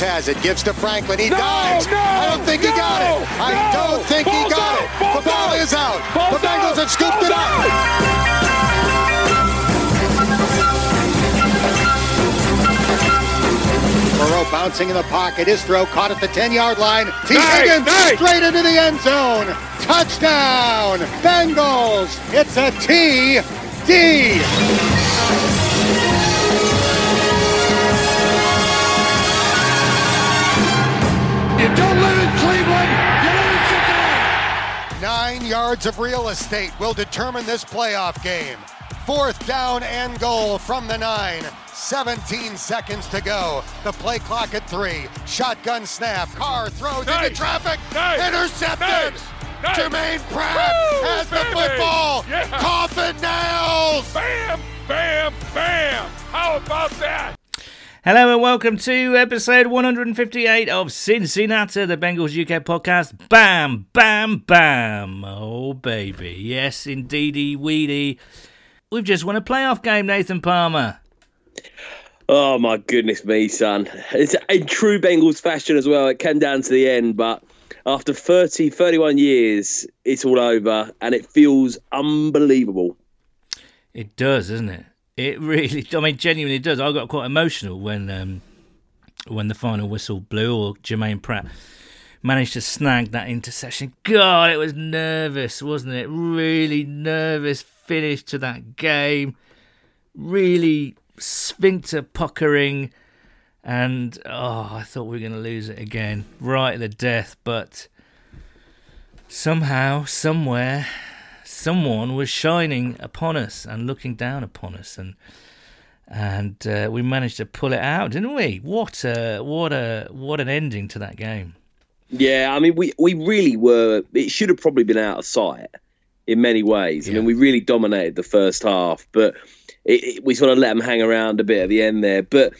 Has it, gives to Franklin. He No, dives. no, I don't think he got it. I no. don't think he got out, it. ball's the ball out. is out. Ball's the Bengals have scooped ball's it up. Burrow bouncing in the pocket. His throw caught at the 10-yard line. T. Nice, Higgins nice. straight into the end zone. Touchdown, Bengals. It's a TD. You yards of real estate will determine this playoff game. Fourth down and goal from the nine. 17 seconds to go. The play clock at three. Shotgun snap. Carr throws into traffic. Nice. Intercepted. Nice. Nice. Jermaine Pratt Woo, has the football. Yeah. Coffin nails. Bam, bam, bam. How about that? Hello and welcome to episode 158 of Cincinnati, the Bengals UK podcast. Bam, bam, bam. Oh, baby. Yes, indeedy, weedy. We've just won a playoff game, Nathan Palmer. Oh my goodness me, son. It's in true Bengals fashion as well. It came down to the end, but after 30, 31 years, it's all over and it feels unbelievable. It does, doesn't it? It really, I mean, genuinely does. I got quite emotional when um, when the final whistle blew or Jermaine Pratt managed to snag that interception. God, it was nervous, wasn't it? Really nervous finish to that game. Really sphincter puckering. And oh, I thought we were going to lose it again, right at the death. But somehow, somewhere, someone was shining upon us and looking down upon us, and and uh, we managed to pull it out, didn't we? What a what a what an ending to that game. Yeah, I mean, we, we really were, it should have probably been out of sight in many ways. I mean, we really dominated the first half, but it, it, we sort of let them hang around a bit at the end there. But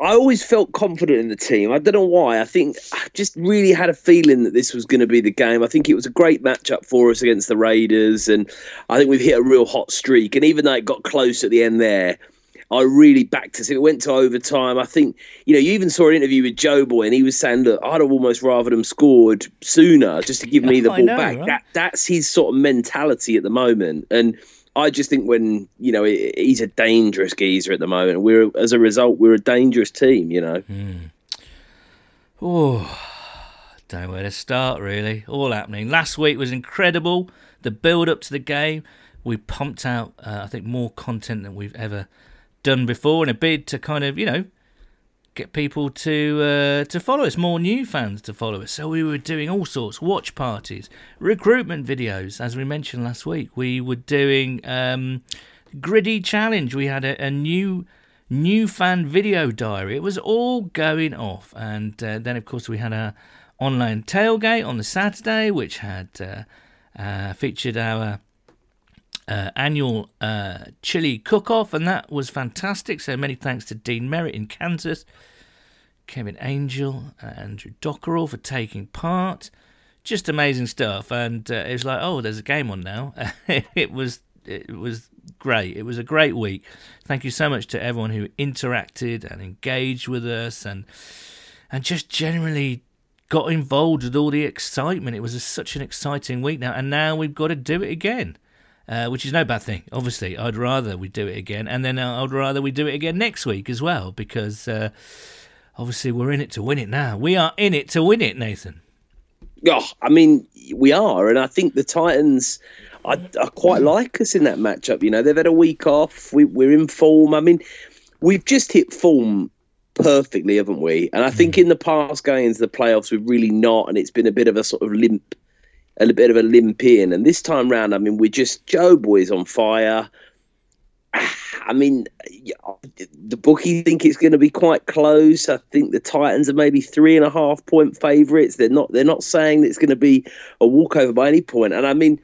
I always felt confident in the team. I don't know why. I think I just really had a feeling that this was going to be the game. I think it was a great matchup for us against the Raiders, and I think we've hit a real hot streak. And even though it got close at the end there, I really backed us. If it went to overtime, I think, you know, you even saw an interview with Joe Boy and he was saying, look, I'd have almost rather them scored sooner just to give me the ball know, back. right? That That's his sort of mentality at the moment. And I just think when, you know, he's a dangerous geezer at the moment. We're, as a result, we're a dangerous team, you know. Oh, don't know where to start, really. All happening. Last week was incredible. The build up to the game. We pumped out, uh, I think, more content than we've ever done before in a bid to kind of, you know, get people to uh, to follow us, more new fans to follow us. So we were doing all sorts, watch parties, recruitment videos, as we mentioned last week. We were doing um, gritty challenge. We had a, a new new fan video diary. It was all going off, and uh, then of course we had a online tailgate on the Saturday, which had uh, uh, featured our uh, annual uh, chili cook-off, and that was fantastic. So many thanks to Dean Merritt in Kansas, Kevin Angel, and Andrew Dockerell for taking part. Just amazing stuff, and uh, it was like, oh, there's a game on now. it was it was great. It was a great week. Thank you so much to everyone who interacted and engaged with us, and and just generally got involved with all the excitement. It was a, such an exciting week now, and now we've got to do it again uh, which is no bad thing. Obviously, I'd rather we do it again, and then uh, I'd rather we do it again next week as well, because uh, obviously we're in it to win it now. We are in it to win it, Nathan. Oh, I mean, we are, and I think the Titans. I, I quite like us in that matchup. You know, they've had a week off. We, we're in form. I mean, we've just hit form perfectly, haven't we? And I think mm. in the past going into the playoffs, we've really not, and it's been a bit of a sort of limp, a bit of a limp in. And this time round, I mean, we're just Joe Boy's on fire. I mean, the bookie think it's going to be quite close. I think the Titans are maybe three and a half point favourites. They're not. They're not saying that it's going to be a walkover by any point. And I mean,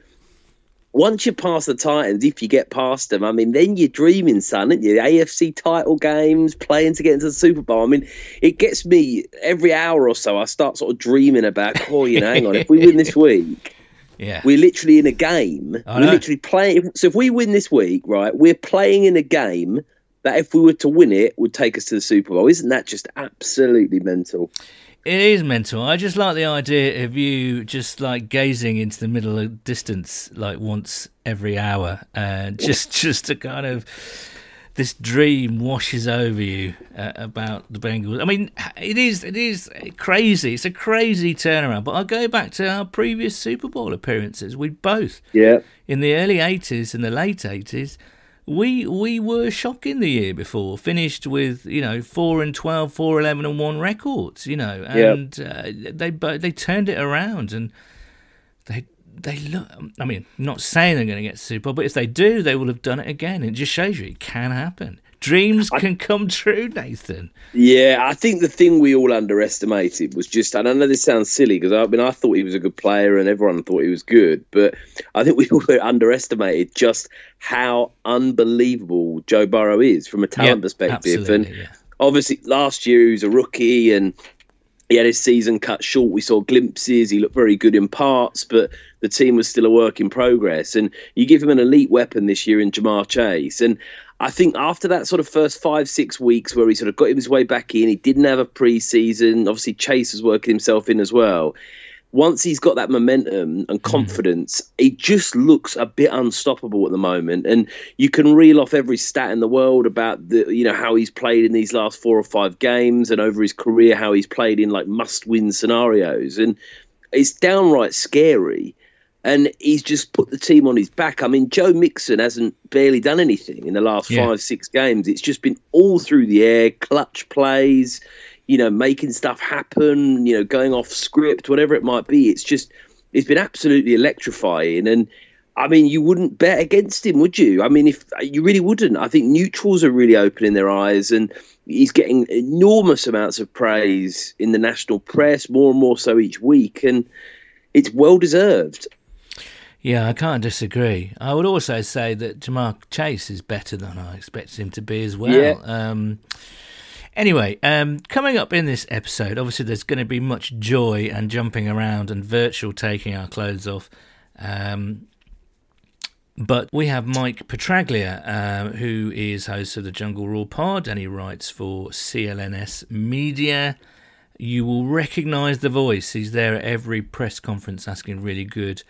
once you pass the Titans, if you get past them, I mean, then you're dreaming, son, aren't you? The AFC title games, playing to get into the Super Bowl. I mean, it gets me every hour or so. I start sort of dreaming about, oh, you know, hang on, if we win this week, Yeah. we're literally in a game. I We're know. literally playing. So if we win this week, right, we're playing in a game that if we were to win it, would take us to the Super Bowl. Isn't that just absolutely mental? It is mental. I just like the idea of you just like gazing into the middle of distance like once every hour, uh, and just just to kind of this dream washes over you uh, about the Bengals. I mean, it is it is crazy. It's a crazy turnaround. But I go back to our previous Super Bowl appearances. We both, yeah, in the early '80s and the late '80s, we we were shocking the year before. Finished with you know four and 12, 4, 11 and one records. You know, and yep. uh, they they turned it around and they they look. I mean, not saying they're going to get Super Bowl, but if they do, they will have done it again. It just shows you it can happen. Dreams can I, come true, Nathan. Yeah, I think the thing we all underestimated was just, and I know this sounds silly because I mean I thought he was a good player and everyone thought he was good, but I think we all underestimated just how unbelievable Joe Burrow is from a talent yep, perspective. And yeah. obviously, last year he was a rookie and he had his season cut short. We saw glimpses. He looked very good in parts, but the team was still a work in progress. And you give him an elite weapon this year in Ja'Marr Chase. And I think after that sort of first five, six weeks where he sort of got his way back in, he didn't have a preseason. Obviously, Chase was working himself in as well once he's got that momentum and mm. confidence, mm. he just looks a bit unstoppable at the moment. And you can reel off every stat in the world about the you know how he's played in these last four or five games and over his career how he's played in like must-win scenarios, and it's downright scary. And he's just put the team on his back. I mean, Joe Mixon hasn't barely done anything in the last yeah. five, six games. It's just been all through the air, clutch plays you know, making stuff happen, you know, going off script, whatever it might be. It's just, it's been absolutely electrifying. And I mean, you wouldn't bet against him, would you? I mean, if you really wouldn't, I think neutrals are really opening their eyes, and he's getting enormous amounts of praise in the national press, more and more so each week, and it's well deserved. Yeah, I can't disagree. I would also say that Ja'Marr Chase is better than I expected him to be as well. Yeah. Um, Anyway, um, coming up in this episode, obviously there's going to be much joy and jumping around and virtual taking our clothes off. Um, but we have Mike Petraglia, uh, who is host of the Jungle Roar Pod, and he writes for CLNS Media. You will recognise the voice. He's there at every press conference asking really good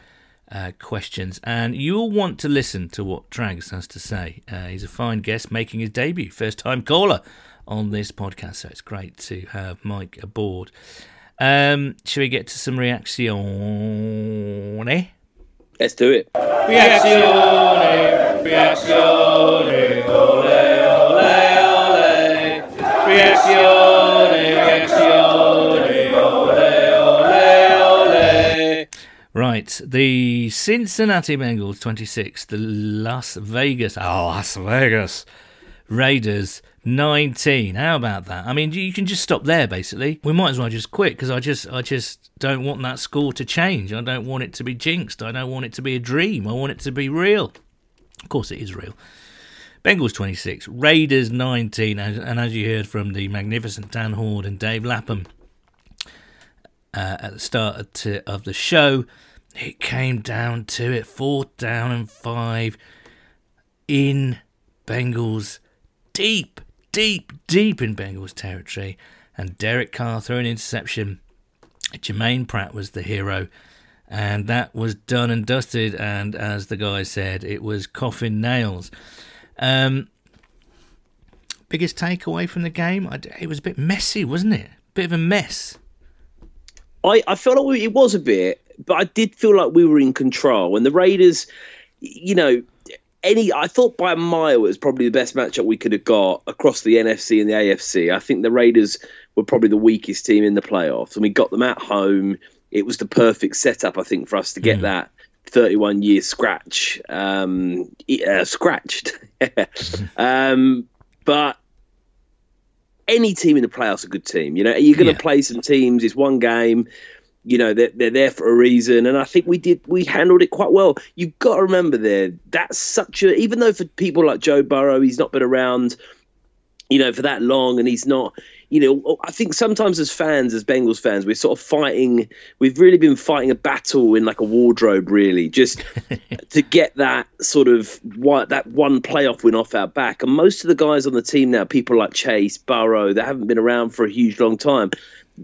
uh, questions, and you'll want to listen to what Trags has to say. Uh, he's a fine guest making his debut, first time caller on this podcast. So it's great to have Mike aboard. Um, should we get to some reazione? Let's do it. Reazione, reazione, ole, ole, ole. Reazione, reazione, Right, the Cincinnati Bengals 26, the Las Vegas, oh, Las Vegas Raiders 19. How about that? I mean, you can just stop there basically. We might as well just quit because I just I just don't want that score to change. I don't want it to be jinxed. I don't want it to be a dream. I want it to be real. Of course it is real. Bengals 26, Raiders 19, and as you heard from the magnificent Dan Hoard and Dave Lapham uh, at the start of the show, it came down to it, fourth down and five in Bengals deep, deep, deep in Bengals territory, and Derek Carr threw an interception. Jermaine Pratt was the hero, and that was done and dusted. And as the guy said, it was coffin nails. Um, biggest takeaway from the game? It was a bit messy, wasn't it? Bit of a mess. I, I felt like it was a bit, but I did feel like we were in control. And the Raiders, you know, any I thought by a mile it was probably the best matchup we could have got across the NFC and the AFC. I think the Raiders were probably the weakest team in the playoffs, and we got them at home. It was the perfect setup, I think, for us to get mm. that 31 year scratch um, uh, scratched. um, but any team in the playoffs a good team. You know, you're going to yeah. play some teams. It's one game you know they're, they're there for a reason and i think we did we handled it quite well you've got to remember there that's such a even though for people like joe burrow he's not been around you know for that long and he's not you know, oh, I think sometimes as fans, as Bengals fans, we're sort of fighting. We've really been fighting a battle in like a wardrobe, really, just to get that sort of that one playoff win off our back. And most of the guys on the team now, people like Chase, Burrow, they haven't been around for a huge long time.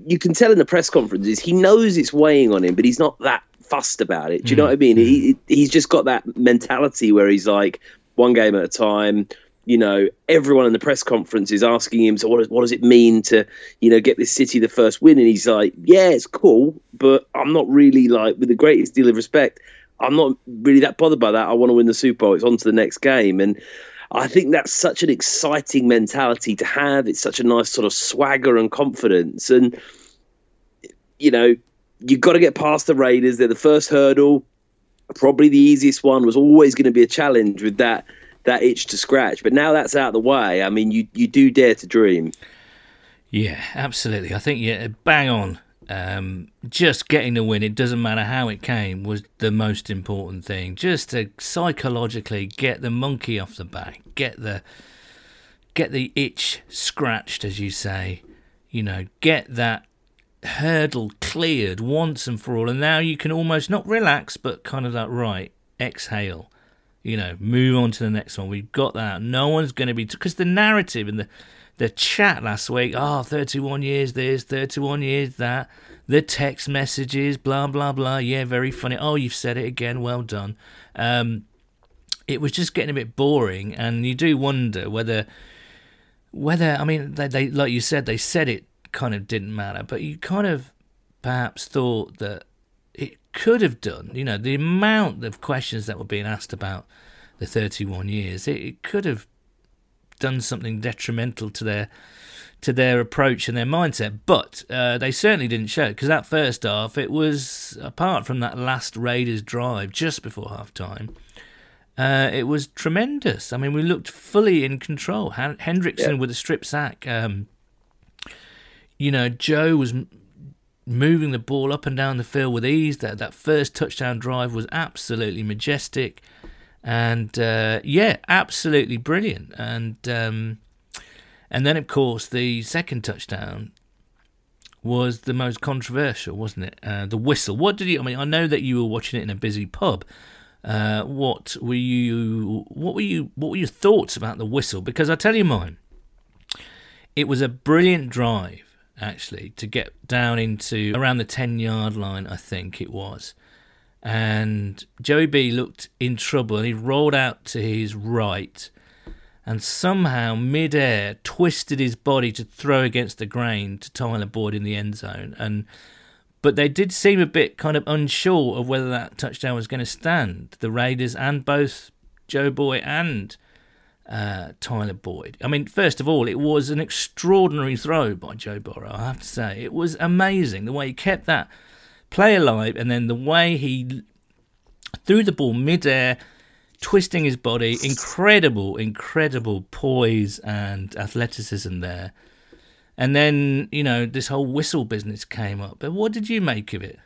You can tell in the press conferences he knows it's weighing on him, but he's not that fussed about it. Do you know mm. what I mean? Mm. He he's just got that mentality where he's like one game at a time you know, everyone in the press conference is asking him, so what, what does it mean to, you know, get this city the first win? And he's like, yeah, it's cool, but I'm not really like, with the greatest deal of respect, I'm not really that bothered by that. I want to win the Super Bowl. It's on to the next game. And I think that's such an exciting mentality to have. It's such a nice sort of swagger and confidence. And, you know, you've got to get past the Raiders. They're the first hurdle. Probably the easiest one was always going to be a challenge with that that itch to scratch. But now that's out of the way, I mean, you you do dare to dream. Yeah, absolutely. I think yeah, bang on. Um, just getting the win, it doesn't matter how it came, was the most important thing. Just to psychologically get the monkey off the back, get the get the itch scratched, as you say. You know, get that hurdle cleared once and for all, and now you can almost not relax, but kind of that right exhale you know, move on to the next one. We've got that. No one's going to be because the narrative and the the chat last week. Oh, 31 years this, 31 years that. The text messages, blah blah blah. Yeah, very funny. Oh, you've said it again. Well done. Um, it was just getting a bit boring, and you do wonder whether whether I mean they, they like you said they said it kind of didn't matter, but you kind of perhaps thought that it could have done, you know, the amount of questions that were being asked about the 31 years, it, it could have done something detrimental to their to their approach and their mindset. But uh, they certainly didn't show it because that first half, it was apart from that last Raiders drive just before half time. Uh, it was tremendous. I mean, we looked fully in control. Hendrickson yeah. with a strip sack. Um, you know, Joe was moving the ball up and down the field with ease. That that first touchdown drive was absolutely majestic, and uh, yeah, absolutely brilliant. And um, and then of course the second touchdown was the most controversial, wasn't it? Uh, the whistle. What did you? I mean, I know that you were watching it in a busy pub. Uh, what were you? What were you? What were your thoughts about the whistle? Because I tell you mine. It was a brilliant drive actually to get down into around the 10 yard line, I think it was. And Joey B looked in trouble and he rolled out to his right and somehow mid-air twisted his body to throw against the grain to Tyler Boyd in the end zone and but they did seem a bit kind of unsure of whether that touchdown was going to stand the Raiders and both Joe Boy and uh, Tyler Boyd. I mean, first of all, it was an extraordinary throw by Joe Burrow, I have to say. It was amazing the way he kept that play alive and then the way he threw the ball midair, twisting his body. Incredible, incredible poise and athleticism there. And then, you know, this whole whistle business came up. But what did you make of it?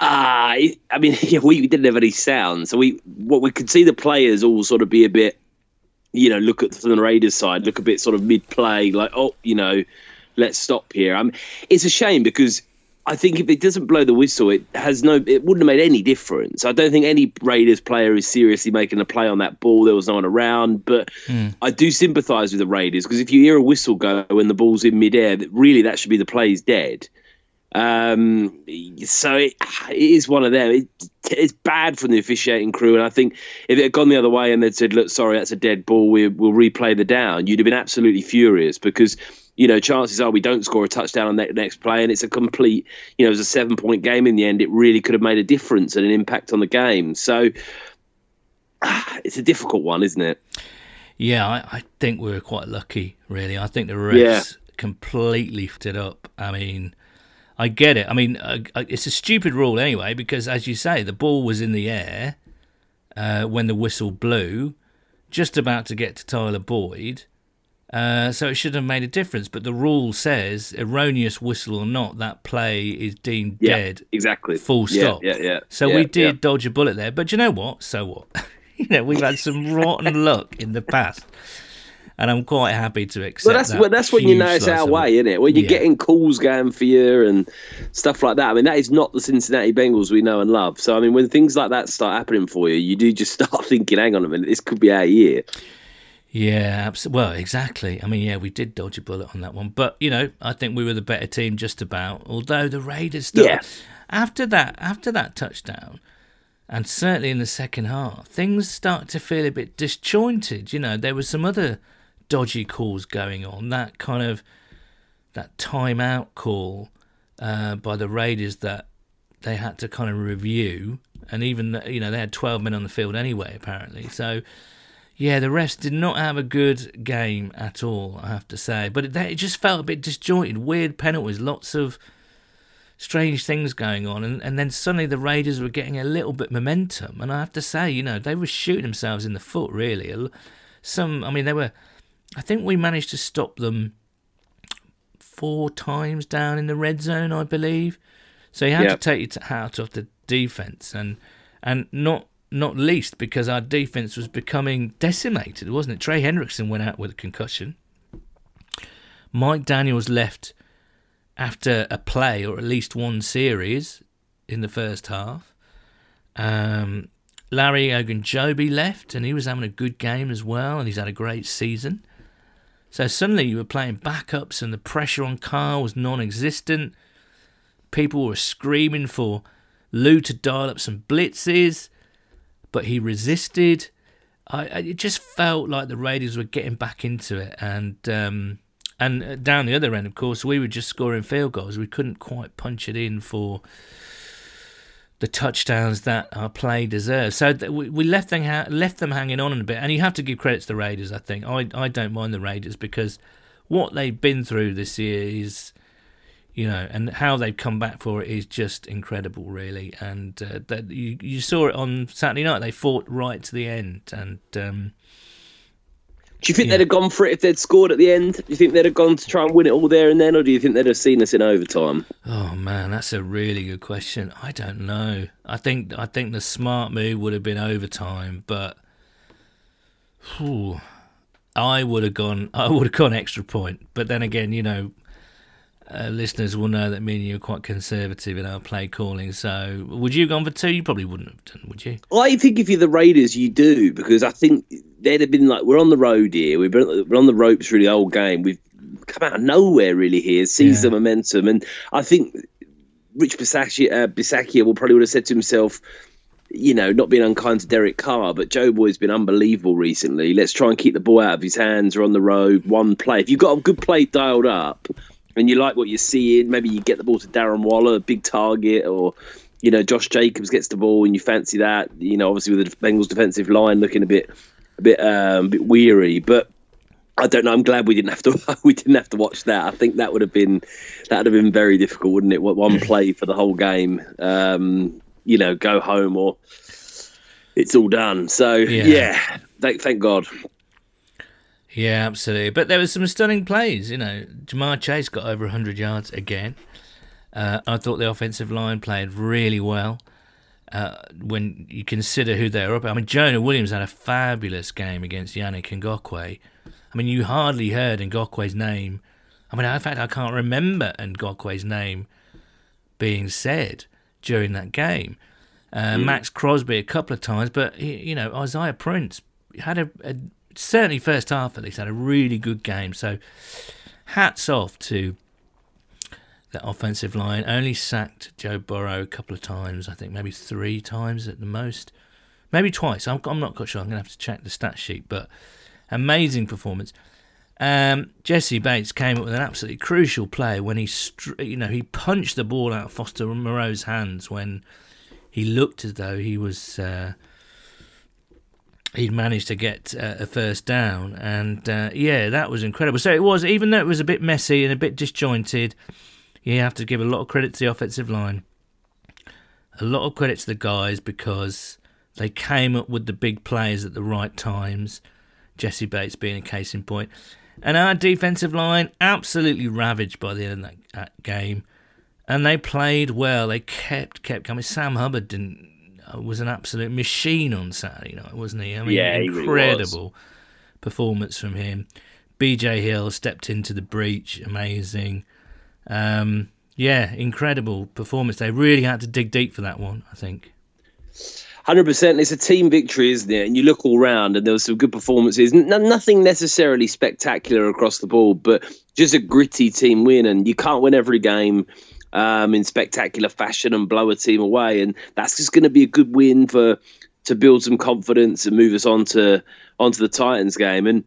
Uh, I mean, yeah, we, didn't have any sound, so we what we could see the players all sort of be a bit, you know, look at the Raiders side, look a bit sort of mid play, like oh, you know, let's stop here. Mean, it's a shame because I think if it doesn't blow the whistle, it has no, it wouldn't have made any difference. I don't think any Raiders player is seriously making a play on that ball. There was no one around, but mm. I do sympathise with the Raiders because if you hear a whistle go when the ball's in midair, that really that should be the play's dead. Um, so it, it is one of them. It, it's bad from the officiating crew, and I think if it had gone the other way and they'd said, "Look, sorry, that's a dead ball. We, will replay the down," you'd have been absolutely furious because you know chances are we don't score a touchdown on that next play, and it's a complete, you know, it was a seven point game in the end. It really could have made a difference and an impact on the game. So ah, it's a difficult one, isn't it? Yeah, I, I think we were quite lucky, really. I think the refs yeah. completely lifted it up. I mean I get it. I mean, uh, uh, it's a stupid rule anyway because, as you say, the ball was in the air uh, when the whistle blew, just about to get to Tyler Boyd. Uh, so it should have made a difference. But the rule says, erroneous whistle or not, that play is deemed yeah, dead. Exactly. Full stop. Yeah, yeah, yeah. So yeah, we did dodge a bullet there. But you know what? So what? you know, we've had some rotten luck in the past. and I'm quite happy to accept. Well, that's that well, that's when you know it's our way, isn't it? When you're Yeah. getting calls going for you and stuff like that. I mean, that is not the Cincinnati Bengals we know and love. So, I mean, when things like that start happening for you, you do just start thinking, "Hang on a minute, this could be our year." Yeah, abs- well, exactly. I mean, yeah, we did dodge a bullet on that one, but you know, I think we were the better team just about. Although the Raiders, still, Yeah. after that, after that touchdown, and certainly in the second half, things start to feel a bit disjointed. You know, there were some other dodgy calls going on. That kind of that timeout call uh, by the Raiders that they had to kind of review, and even you know they had twelve men on the field anyway, apparently. So. Yeah, the refs did not have a good game at all, I have to say. But it, it just felt a bit disjointed, weird penalties, lots of strange things going on. And, and then suddenly the Raiders were getting a little bit momentum. And I have to say, you know, they were shooting themselves in the foot, really. Some, I mean, they were, I think we managed to stop them four times down in the red zone, I believe. So you had Yeah. to take your hat off the defense, and and not not least because our defense was becoming decimated, wasn't it? Trey Hendrickson went out with a concussion. Mike Daniels left after a play or at least one series in the first half. Um, Larry Ogunjobi left, and he was having a good game as well, and he's had a great season. So suddenly you were playing backups, and the pressure on Carr was non-existent. People were screaming for Lou to dial up some blitzes, but he resisted. I, it just felt like the Raiders were getting back into it, and um, and uh, down the other end, of course, we were just scoring field goals. We couldn't quite punch it in for the touchdowns that our play deserves. So we, we left them ha- left them hanging on a bit, and you have to give credit to the Raiders. I think I I don't mind the Raiders because what they've been through this year is, you know, and how they've come back for it is just incredible, really. And uh, that you you saw it on Saturday night. They fought right to the end, and um, Do you think Yeah. they'd have gone for it if they'd scored at the end? Do you think they'd have gone to try and win it all there and then, or do you think they'd have seen us in overtime? Oh man, that's a really good question. I don't know. I think I think the smart move would have been overtime, but whew, I would have gone. I would have gone extra point. But then again, you know, uh, listeners will know that me and you are quite conservative in our play calling. So, would you have gone for two? You probably wouldn't have done, would you? I think if you're the Raiders, you do because I think they'd have been like, we're on the road here, we've been, we're on the ropes for the whole game, we've come out of nowhere really here, seized Yeah. the momentum, and I think Rich Bisaccia, uh, Bisaccia will probably would have said to himself, you know, not being unkind to Derek Carr, but Joe Boy's been unbelievable recently. Let's try and keep the ball out of his hands. We're on the road, one play. If you've got a good play dialed up, and you like what you're seeing, maybe you get the ball to Darren Waller, a big target, or you know Josh Jacobs gets the ball and you fancy that. You know, obviously with the Bengals defensive line looking a bit, a bit, um, a bit weary, but. I don't know. I'm glad we didn't have to. We didn't have to watch that. I think that would have been that would have been very difficult, wouldn't it? One play for the whole game. Um, you know, go home or it's all done. So Yeah. yeah, thank thank God. Yeah, absolutely. But there was some stunning plays. You know, Ja'Marr Chase got over 100 yards again. Uh, I thought the offensive line played really well. Uh, when you consider who they're up, I mean, Jonah Williams had a fabulous game against Yannick Ngakoue. I mean, you hardly heard Ngakoue's name. I mean, in fact, I can't remember Ngakoue's name being said during that game. Uh, Maxx Crosby a couple of times, but he- you know Isaiah Prince had a, a certainly first half at least had a really good game. So hats off to the offensive line. Only sacked Joe Burrow a couple of times, I think maybe three times at the most, maybe twice. I'm, I'm not quite sure. I'm gonna have to check the stat sheet, but amazing performance. Um, Jessie Bates came up with an absolutely crucial play when he, you know, he punched the ball out of Foster Moreau's hands when he looked as though he was uh, he'd managed to get uh, a first down, and uh, yeah, that was incredible. So it was, even though it was a bit messy and a bit disjointed, you have to give a lot of credit to the offensive line, a lot of credit to the guys because they came up with the big plays at the right times. Jessie Bates being a case in point. And our defensive line absolutely ravaged by the end of that, that game. And they played well. They kept kept coming. Sam Hubbard didn't was an absolute machine on Saturday night, wasn't he? I mean, Yeah, he really incredible performance from him. BJ Hill stepped into the breach, amazing. Um, yeah, incredible performance. They really had to dig deep for that one, I think. Hundred percent. It's a team victory, isn't it? And you look all round, and there were some good performances. N- nothing necessarily spectacular across the board, but just a gritty team win. And you can't win every game um, in spectacular fashion and blow a team away. And that's just going to be a good win for to build some confidence and move us on to onto the Titans game. And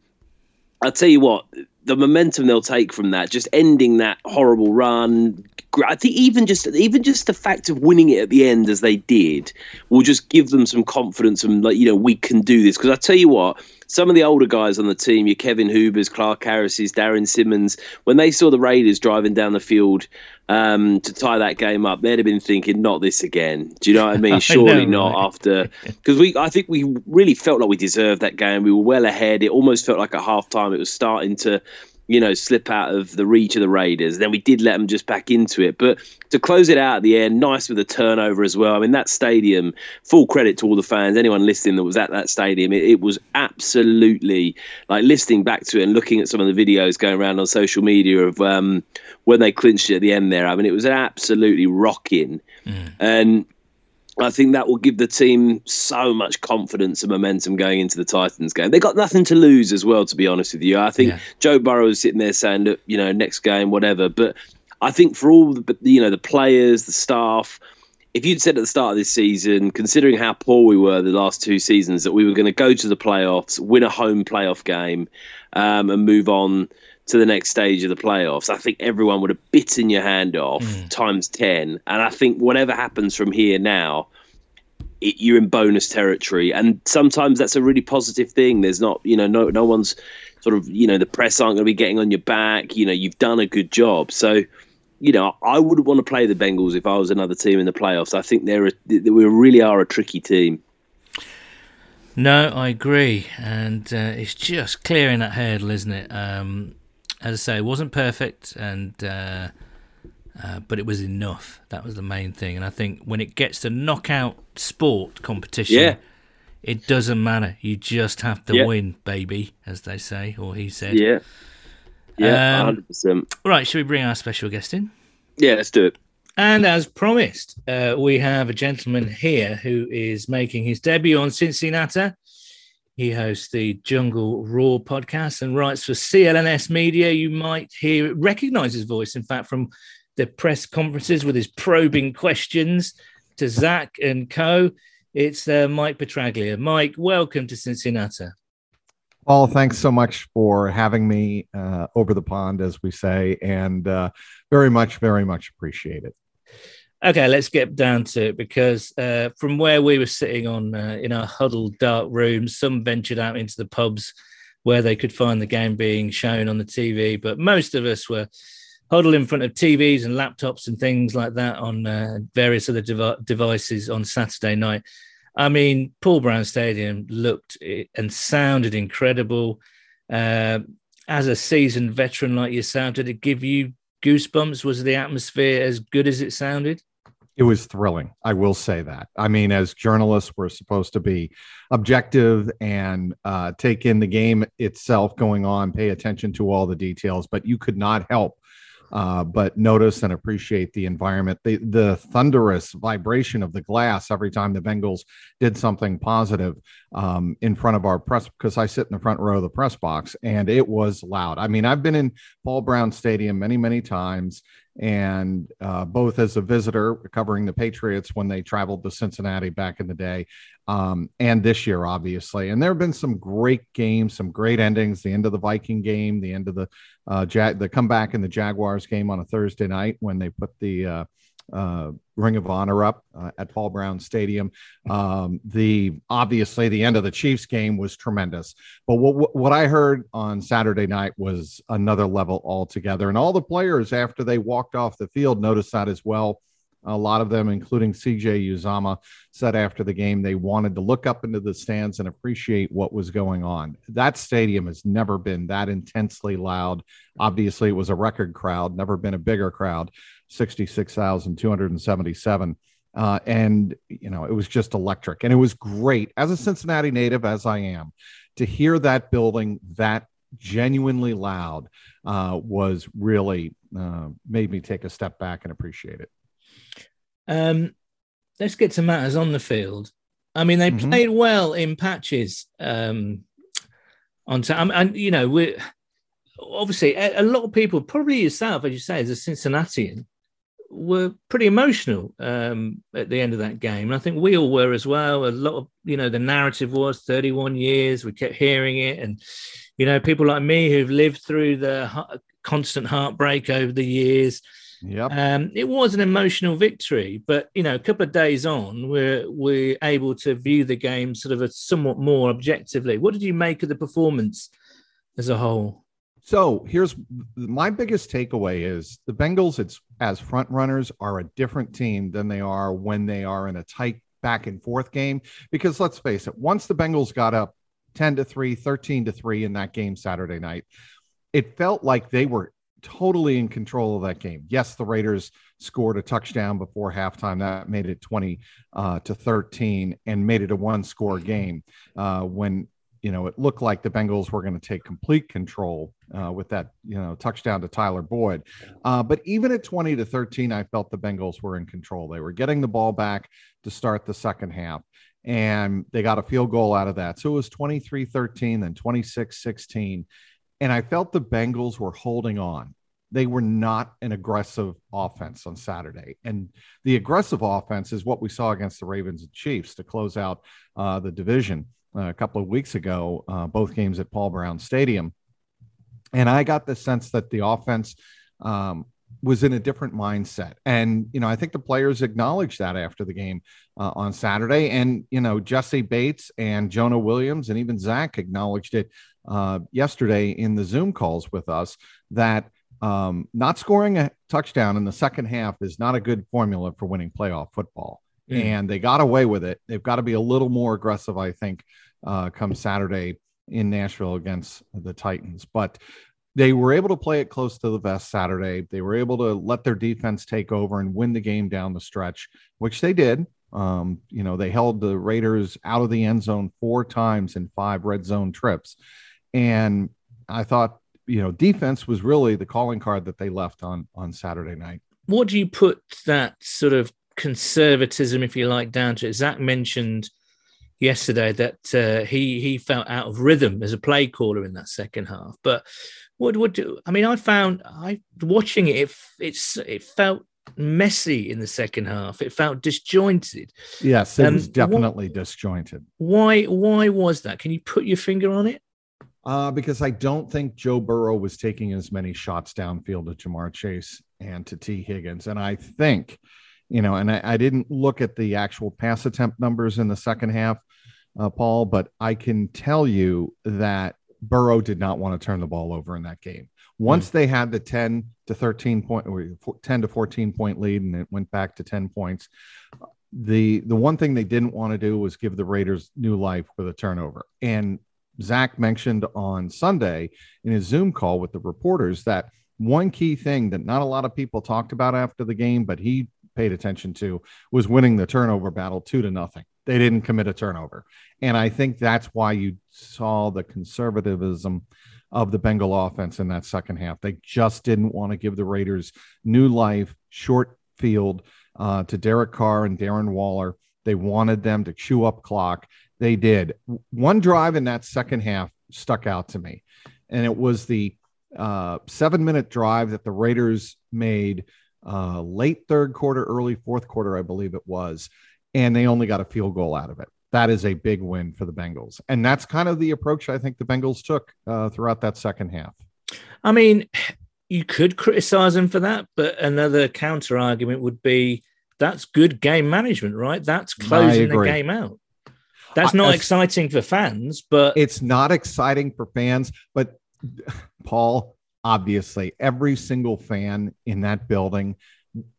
I'll tell you what, the momentum they'll take from that, just ending that horrible run. I think even just even just the fact of winning it at the end as they did will just give them some confidence and like you know we can do this. Because I tell you what, some of the older guys on the team, your Kevin Hubers, Clark Harris's, Darren Simmons, when they saw the Raiders driving down the field um, to tie that game up, they'd have been thinking, "Not this again." Do you know what I mean? Surely know, not right? after because we, I think we really felt like we deserved that game. We were well ahead. It almost felt like at half time it was starting to you know, slip out of the reach of the Raiders. Then we did let them just back into it. But to close it out at the end, nice with a turnover as well. I mean, that stadium, full credit to all the fans, anyone listening that was at that stadium, it, it was absolutely like listening back to it and looking at some of the videos going around on social media of um, when they clinched it at the end there. I mean, it was absolutely rocking. Mm. And I think that will give the team so much confidence and momentum going into the Titans game. They got nothing to lose as well, to be honest with you. I think yeah. Joe Burrow is sitting there saying that you know next game, whatever. But I think for all the you know the players, the staff, if you'd said at the start of this season, considering how poor we were the last two seasons, that we were going to go to the playoffs, win a home playoff game, um, and move on to the next stage of the playoffs, I think everyone would have bitten your hand off mm. times 10. And I think whatever happens from here now, it, you're in bonus territory. And sometimes that's a really positive thing. There's not, you know, no, no one's sort of, you know, the press aren't going to be getting on your back. You know, you've done a good job. So, you know, I wouldn't want to play the Bengals if I was another team in the playoffs. I think they're a, we really are a tricky team. No, I agree, and uh, it's just clearing that hurdle, isn't it? Um, as I say, it wasn't perfect, and uh, uh, but it was enough. That was the main thing. And I think when it gets to knockout sport competition, yeah. it doesn't matter. You just have to yeah. win, baby, as they say, or he said. Yeah. Yeah, um, 100%. Right, should we bring our special guest in? Yeah, let's do it. And as promised, uh, we have a gentleman here who is making his debut on Cincinnati he hosts the Jungle Roar podcast and writes for CLNS Media. You might hear recognize his voice, in fact, from the press conferences with his probing questions to Zac and co. It's uh, Mike Petraglia. Mike, welcome to Cincinnati. Paul, thanks so much for having me uh, over the pond, as we say, and uh, very much, very much appreciate it. Okay, let's get down to it because uh, from where we were sitting on uh, in our huddled dark rooms, some ventured out into the pubs where they could find the game being shown on the TV, but most of us were huddled in front of TVs and laptops and things like that on uh, various other dev- devices on Saturday night. I mean, Paul Brown Stadium looked and sounded incredible. Uh, as a seasoned veteran like yourself, did it give you goosebumps? Was the atmosphere as good as it sounded? It was thrilling. I will say that. I mean, as journalists, we're supposed to be objective and uh, take in the game itself going on, pay attention to all the details, but you could not help uh, but notice and appreciate the environment. The the thunderous vibration of the glass every time the Bengals did something positive um, in front of our press because I sit in the front row of the press box and it was loud. I mean, I've been in Paul Brown Stadium many many times and uh, both as a visitor covering the Patriots when they traveled to Cincinnati back in the day, um, and this year, obviously. And there have been some great games, some great endings. The end of the Viking game, the end of the uh, the comeback in the Jaguars game on a Thursday night when they put the uh, uh, Ring of Honor up uh, at Paul Brown Stadium. Um, the obviously the end of the Chiefs game was tremendous, but what what I heard on Saturday night was another level altogether. And all the players after they walked off the field noticed that as well. A lot of them, including CJ Uzomah, said after the game they wanted to look up into the stands and appreciate what was going on. That stadium has never been that intensely loud. Obviously, it was a record crowd, never been a bigger crowd. 66,277. Uh, and, you know, it was just electric. And it was great as a Cincinnati native, as I am, to hear that building that genuinely loud uh, was really uh, made me take a step back and appreciate it. Um, let's get to matters on the field. I mean, they mm-hmm. played well in patches. Um, on time, and you know, we obviously a, a, lot of people, probably yourself, as you say, as a Cincinnatian, were pretty emotional um, at the end of that game. And I think we all were as well. A lot of, you know, the narrative was 31 years. We kept hearing it. And, you know, people like me who've lived through the constant heartbreak over the years. Yep. Um, it was an emotional victory, but you know, a couple of days on, we're we're able to view the game sort of a somewhat more objectively. What did you make of the performance as a whole? So here's my biggest takeaway is the Bengals, it's as front runners are a different team than they are when they are in a tight back and forth game. Because let's face it, once the Bengals got up 10 to 3, 13 to 3 in that game Saturday night, it felt like they were totally in control of that game. Yes, the Raiders scored a touchdown before halftime. That made it 20 uh, to 13 and made it a one score game uh, when you know, it looked like the Bengals were going to take complete control uh, with that, you know, touchdown to Tyler Boyd. Uh, but even at 20 to 13, I felt the Bengals were in control. They were getting the ball back to start the second half, and they got a field goal out of that. So it was 23 13, then 26 16. And I felt the Bengals were holding on. They were not an aggressive offense on Saturday. And the aggressive offense is what we saw against the Ravens and Chiefs to close out uh, the division uh, a couple of weeks ago, uh, both games at Paul Brown Stadium. And I got the sense that the offense um, was in a different mindset. And, you know, I think the players acknowledged that after the game uh, on Saturday. And, you know, Jessie Bates and Jonah Williams and even Zac acknowledged it uh, yesterday in the Zoom calls with us that um, not scoring a touchdown in the second half is not a good formula for winning playoff football. Mm. And they got away with it. They've got to be a little more aggressive, I think, uh, come Saturday in Nashville against the Titans. But they were able to play it close to the vest Saturday. They were able to let their defense take over and win the game down the stretch, which they did. Um, you know, they held the Raiders out of the end zone four times in five red zone trips. And I thought, you know, defense was really the calling card that they left on on Saturday night. What do you put that sort of conservatism, if you like, down to. Zac mentioned yesterday that uh, he he felt out of rhythm as a play caller in that second half. But what would do? I mean, I found I watching it, it it's it felt messy in the second half. It felt disjointed. Yes, it um, was definitely what, disjointed. Why why was that? Can you put your finger on it? Uh, because I don't think Joe Burrow was taking as many shots downfield to Ja'Marr Chase and to Tee Higgins. And I think you know, and I, I, didn't look at the actual pass attempt numbers in the second half, uh, Paul, but I can tell you that Burrow did not want to turn the ball over in that game. Once mm. they had the 10 to 13 point or 10 to 14 point lead and it went back to 10 points, the the one thing they didn't want to do was give the Raiders new life with a turnover. And Zac mentioned on Sunday in his Zoom call with the reporters that one key thing that not a lot of people talked about after the game, but he paid attention to was winning the turnover battle two to nothing. They didn't commit a turnover. And I think that's why you saw the conservatism of the Bengal offense in that second half. They just didn't want to give the Raiders new life, short field uh, to Derek Carr and Darren Waller. They wanted them to chew up clock. They did. One drive in that second half stuck out to me, and it was the uh, seven minute drive that the Raiders made uh, late third quarter, early fourth quarter, I believe it was, and they only got a field goal out of it. That is a big win for the Bengals, and that's kind of the approach I think the Bengals took uh, throughout that second half. I mean, you could criticize them for that, but another counter argument would be that's good game management, right? That's closing the game out. That's not exciting for fans, but it's not exciting for fans. But Paul, obviously every single fan in that building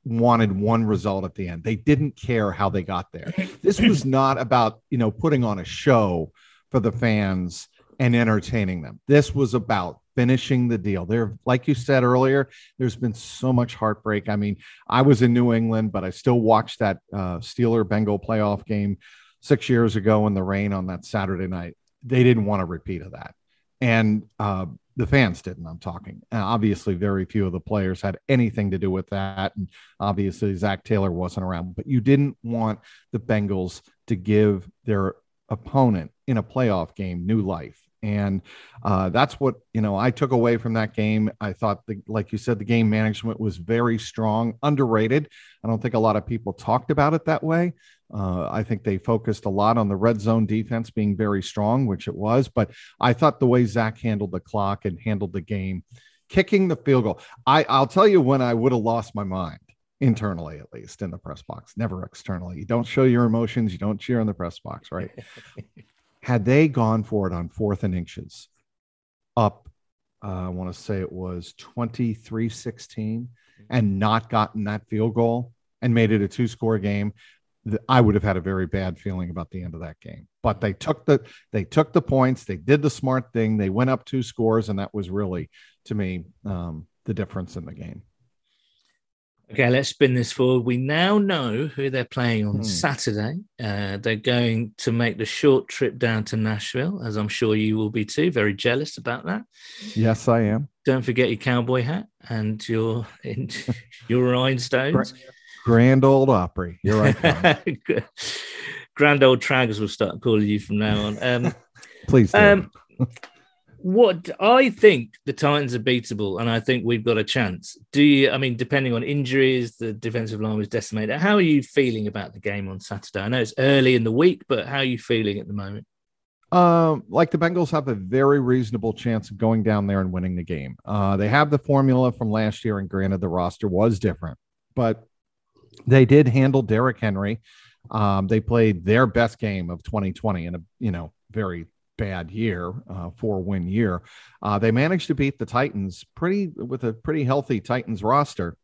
wanted one result at the end. They didn't care how they got there. This was not about, you know, putting on a show for the fans and entertaining them. This was about finishing the deal. There, like you said earlier, there's been so much heartbreak. I mean, I was in New England, but I still watched that uh, Steeler Bengal playoff game six years ago in the rain on that Saturday night. They didn't want a repeat of that. And uh, the fans didn't. I'm talking. Uh, obviously, very few of the players had anything to do with that, and obviously Zac Taylor wasn't around. But you didn't want the Bengals to give their opponent in a playoff game new life. And uh, that's what you know. I took away from that game. I thought, the, like you said, the game management was very strong, underrated. I don't think a lot of people talked about it that way. Uh, I think they focused a lot on the red zone defense being very strong, which it was. But I thought the way Zac handled the clock and handled the game, kicking the field goal. I, I'll tell you when I would have lost my mind internally, at least in the press box, never externally. You don't show your emotions. You don't cheer in the press box, right? had they gone for it on fourth and inches up, uh, I want to say it was 23 16 and not gotten that field goal and made it a two score game, I would have had a very bad feeling about the end of that game. But they took the they took the points. They did the smart thing. They went up two scores, and that was really, to me, um, the difference in the game. Okay, let's spin this forward. We now know who they're playing on hmm. Saturday. Uh, they're going to make the short trip down to Nashville, as I'm sure you will be too. Very jealous about that. Yes, I am. Don't forget your cowboy hat and your your rhinestones. Grand Old Opry. You're right. Grand Old Trags will start calling you from now on. Um, Please. Um, what I think the Titans are beatable, and I think we've got a chance. Do you? I mean, depending on injuries, the defensive line was decimated. How are you feeling about the game on Saturday? I know it's early in the week, but how are you feeling at the moment? Um, like the Bengals have a very reasonable chance of going down there and winning the game. Uh, they have the formula from last year, and granted, the roster was different, but they did handle Derrick Henry. Um, they played their best game of 2020 in a you know very bad year, uh, four win year. Uh, they managed to beat the Titans pretty with a pretty healthy Titans roster.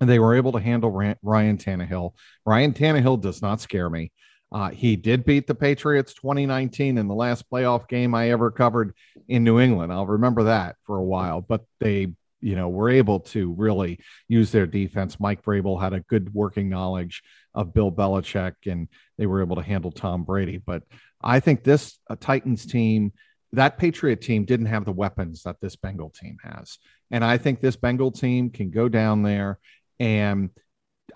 And they were able to handle Ryan Tannehill. Ryan Tannehill does not scare me. Uh, he did beat the Patriots 2019 in the last playoff game I ever covered in New England. I'll remember that for a while, but they, you know, were able to really use their defense. Mike Vrabel had a good working knowledge of Bill Belichick, and they were able to handle Tom Brady. But I think this Titans team, that Patriot team didn't have the weapons that this Bengal team has. And I think this Bengal team can go down there and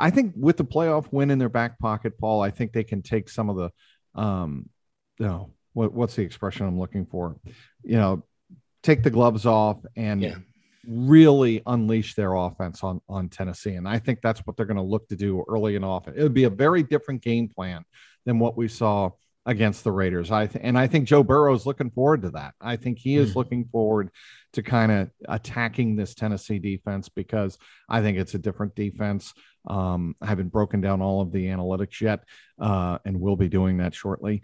I think with the playoff win in their back pocket, Paul, I think they can take some of the, um, you know, what, what's the expression I'm looking for? You know, take the gloves off and yeah. Really unleash their offense on on Tennessee. And I think that's what they're going to look to do early and often. It would be a very different game plan than what we saw against the Raiders. I th- and I think Joe Burrow is looking forward to that. I think he is mm. looking forward to kind of attacking this Tennessee defense because I think it's a different defense. Um, I haven't broken down all of the analytics yet, uh, and we'll be doing that shortly.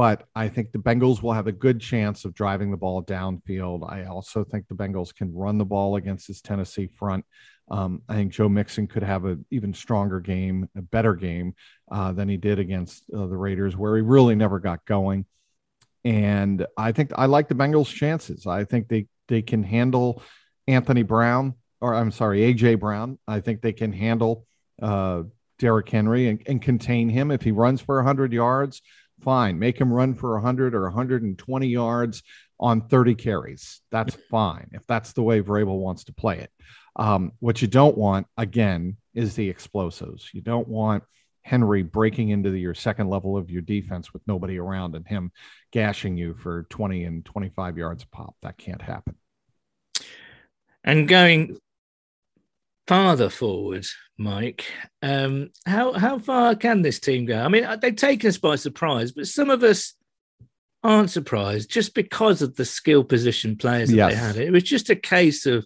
But I think the Bengals will have a good chance of driving the ball downfield. I also think the Bengals can run the ball against this Tennessee front. Um, I think Joe Mixon could have an even stronger game, a better game uh, than he did against uh, the Raiders, where he really never got going. And I think I like the Bengals' chances. I think they they can handle Anthony Brown, or I'm sorry, AJ Brown. I think they can handle uh, Derrick Henry and, and contain him if he runs for 100 yards. Fine, make him run for 100 or 120 yards on 30 carries. That's fine if that's the way Vrabel wants to play it. Um, what you don't want, again, is the explosives. You don't want Henry breaking into the, your second level of your defense with nobody around and him gashing you for 20 and 25 yards a pop. That can't happen. And going farther forward, Mike, um, how how far can this team go? I mean, they've taken us by surprise, but some of us aren't surprised just because of the skill position players that yes. they had. It was just a case of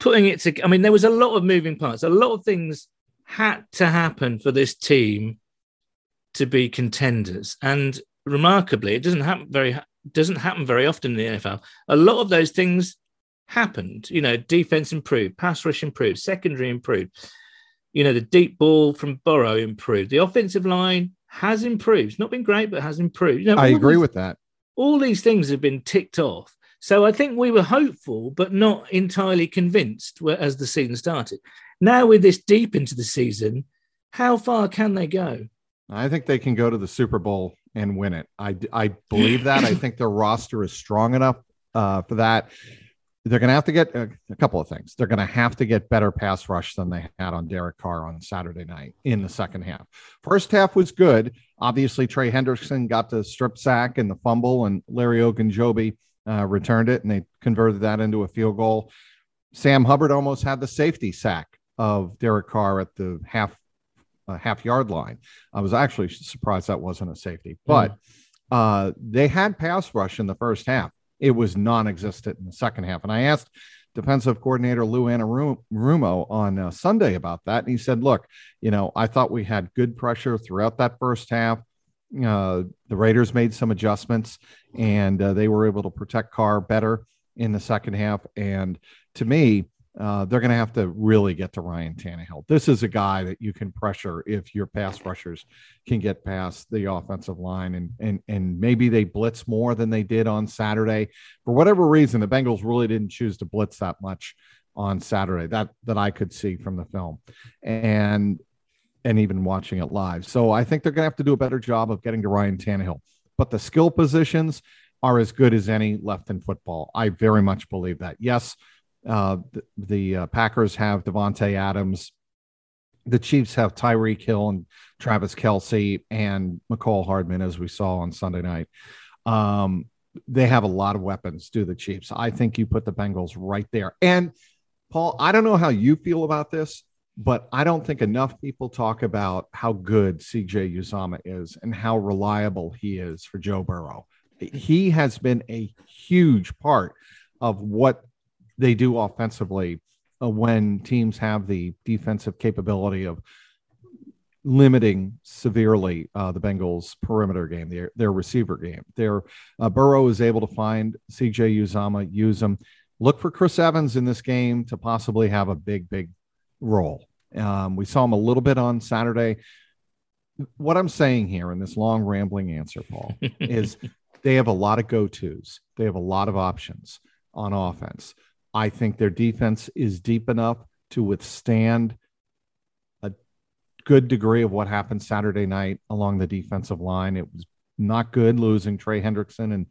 putting it to, I mean, there was a lot of moving parts. A lot of things had to happen for this team to be contenders. And remarkably, it doesn't happen very doesn't happen very often in the NFL. A lot of those things happened. You know, defense improved, pass rush improved, secondary improved. You know, the deep ball from Burrow improved. The offensive line has improved. It's not been great, but has improved. You know, I agree these, with that. All these things have been ticked off. So I think we were hopeful, but not entirely convinced as the season started. Now, with this deep into the season, how far can they go? I think they can go to the Super Bowl and win it. I, I believe that. I think their roster is strong enough uh, for that. They're going to have to get a, a, couple of things. They're going to have to get better pass rush than they had on Derek Carr on Saturday night in the second half. First half was good. Obviously, Trey Hendrickson got the strip sack and the fumble, and Larry Ogunjobi uh, returned it, and they converted that into a field goal. Sam Hubbard almost had the safety sack of Derek Carr at the half uh, half yard line. I was actually surprised that wasn't a safety, but mm. uh, they had pass rush in the first half it was non-existent in the second half. And I asked defensive coordinator Lou Anarumo on uh, Sunday about that, and he said, "Look, you know, I thought we had good pressure throughout that first half. Uh, the Raiders made some adjustments, and uh, they were able to protect Carr better in the second half. And to me, uh, they're going to have to really get to Ryan Tannehill. This is a guy that you can pressure if your pass rushers can get past the offensive line, and and and maybe they blitz more than they did on Saturday. For whatever reason, the Bengals really didn't choose to blitz that much on Saturday. That that I could see from the film, and and even watching it live. So I think they're going to have to do a better job of getting to Ryan Tannehill. But the skill positions are as good as any left in football. I very much believe that. Yes uh, the, the uh, Packers have Davante Adams. The Chiefs have Tyreek Hill and Travis Kelce and Mecole Hardman, as we saw on Sunday night. Um, they have a lot of weapons, do the Chiefs. I think you put the Bengals right there. And Paul, I don't know how you feel about this, but I don't think enough people talk about how good CJ Uzomah is and how reliable he is for Joe Burrow. He has been a huge part of what they do offensively uh, when teams have the defensive capability of limiting severely uh, the Bengals' perimeter game, their, their receiver game. Their uh, Burrow is able to find CJ Uzomah, use them. Look for Chris Evans in this game to possibly have a big, big role. Um, we saw him a little bit on Saturday. What I'm saying here in this long rambling answer, Paul, is they have a lot of go tos. They have a lot of options on offense. I think their defense is deep enough to withstand a good degree of what happened Saturday night along the defensive line. It was not good losing Trey Hendrickson and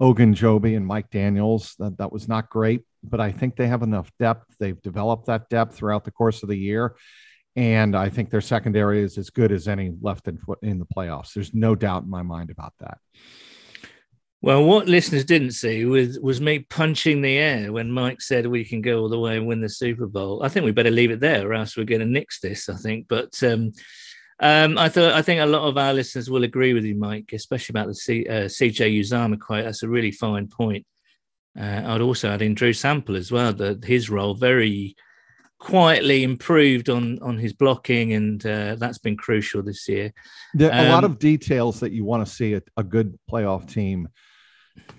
Ogunjobi and Mike Daniels. That, that was not great, but I think they have enough depth. They've developed that depth throughout the course of the year. And I think their secondary is as good as any left in, in the playoffs. There's no doubt in my mind about that. Well, what listeners didn't see was was me punching the air when Mike said we can go all the way and win the Super Bowl. I think we better leave it there, or else we're going to nix this. I think, but um, um, I thought I think a lot of our listeners will agree with you, Mike, especially about the C, uh, CJ Uzomah quote. That's a really fine point. Uh, I'd also add in Drew Sample as well. That his role very quietly improved on on his blocking, and uh, that's been crucial this year. There are um, a lot um, of details that you want to see a, a good playoff team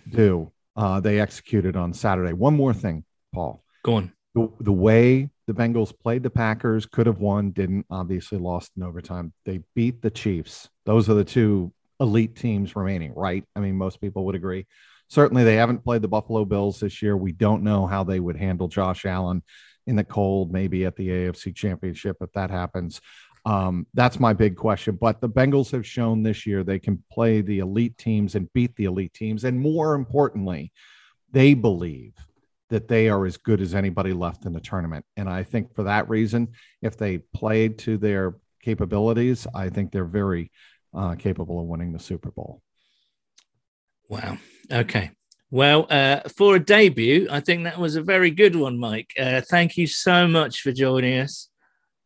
do. Uh, they executed on Saturday. One more thing, Paul. Go on. The, the way the Bengals played the Packers, could have won, didn't, obviously lost in overtime. They beat the Chiefs. Those are the two elite teams remaining, right? I mean, most people would agree. Certainly, they haven't played the Buffalo Bills this year. We don't know how they would handle Josh Allen in the cold, maybe at the AFC Championship if that happens. Um, that's my big question. But the Bengals have shown this year they can play the elite teams and beat the elite teams. And more importantly, they believe that they are as good as anybody left in the tournament. And I think for that reason, if they played to their capabilities, I think they're very uh, capable of winning the Super Bowl. Wow. Okay. Well, uh, for a debut, I think that was a very good one, Mike. Uh, thank you so much for joining us.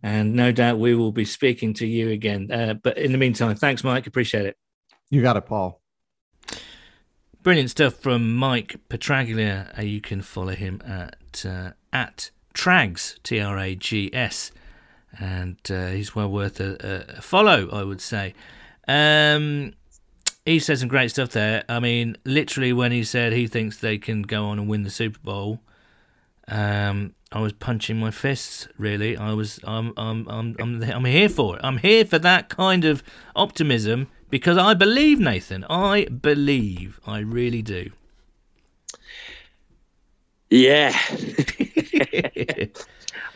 And no doubt we will be speaking to you again. Uh, but in the meantime, thanks, Mike. Appreciate it. You got it, Paul. Brilliant stuff from Mike Petraglia. Uh, you can follow him at uh, at Trags T R A G S, and uh, he's well worth a, a, follow, I would say. Um, he said some great stuff there. I mean, literally, when he said he thinks they can go on and win the Super Bowl, um, I was punching my fists. Really, I was. I'm. I'm. I'm. I'm, I'm here for it. I'm here for that kind of optimism because I believe, Nathan. I believe. I really do. Yeah.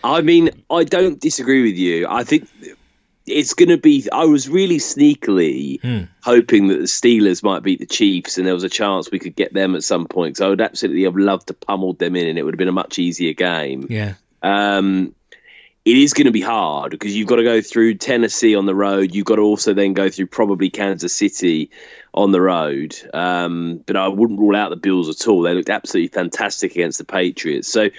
I mean, I don't disagree with you. I think it's going to be. I was really sneakily Hmm. hoping that the Steelers might beat the Chiefs, and there was a chance we could get them at some point. So I would absolutely have loved to pummel them in, and it would have been a much easier game. Yeah. Um, it is going to be hard because you've got to go through Tennessee on the road. You've got to also then go through probably Kansas City on the road. Um, but I wouldn't rule out the Bills at all. They looked absolutely fantastic against the Patriots. So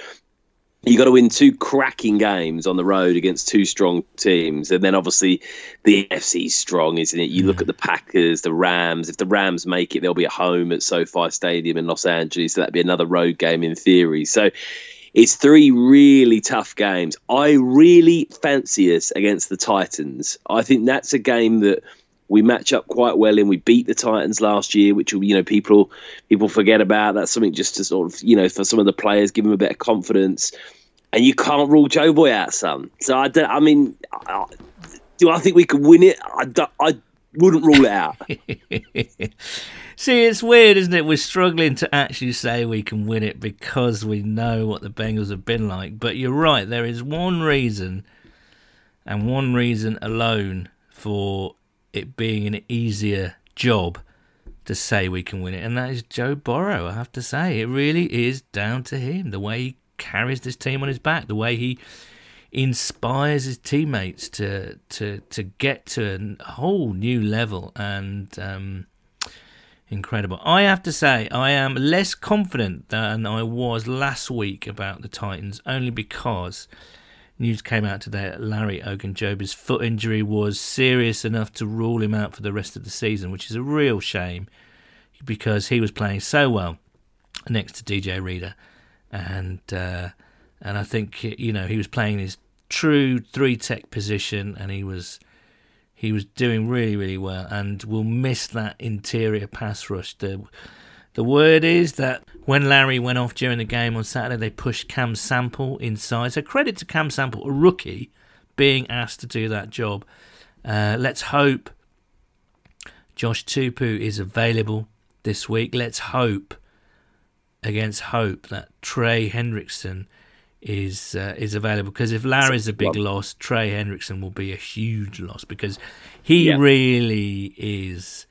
you got to win two cracking games on the road against two strong teams, and then obviously the FC's strong, isn't it? You look at the Packers, the Rams. If the Rams make it, they'll be at home at SoFi Stadium in Los Angeles, so that'd be another road game in theory. So it's three really tough games. I really fancy us against the Titans. I think that's a game that we match up quite well in. We beat the Titans last year, which you know people people forget about. That's something just to sort of you know for some of the players give them a bit of confidence. And you can't rule Joe Boy out, son. So I, don't, I mean, do I think we could win it? I, don't- I wouldn't rule it out. See, it's weird, isn't it? We're struggling to actually say we can win it because we know what the Bengals have been like. But you're right, there is one reason, and one reason alone, for it being an easier job to say we can win it, and that is Joe Burrow. I have to say, it really is down to him. The way he carries this team on his back, the way he inspires his teammates to to to get to a whole new level, and um, incredible. I have to say, I am less confident than I was last week about the Titans, only because news came out today that Larry Ogunjobi's foot injury was serious enough to rule him out for the rest of the season, which is a real shame because he was playing so well next to DJ Reader, and uh, and I think you know he was playing his true three tech position, and he was he was doing really really well, and we'll miss that interior pass rush. The the word is that when Larry went off during the game on Saturday, they pushed Cam Sample inside. So credit to Cam Sample, a rookie, being asked to do that job. Uh, let's hope Josh Tupou is available this week. Let's hope against hope that Trey Hendrickson is uh, is available because if Larry's a big loss, Trey Hendrickson will be a huge loss because he Yeah. really is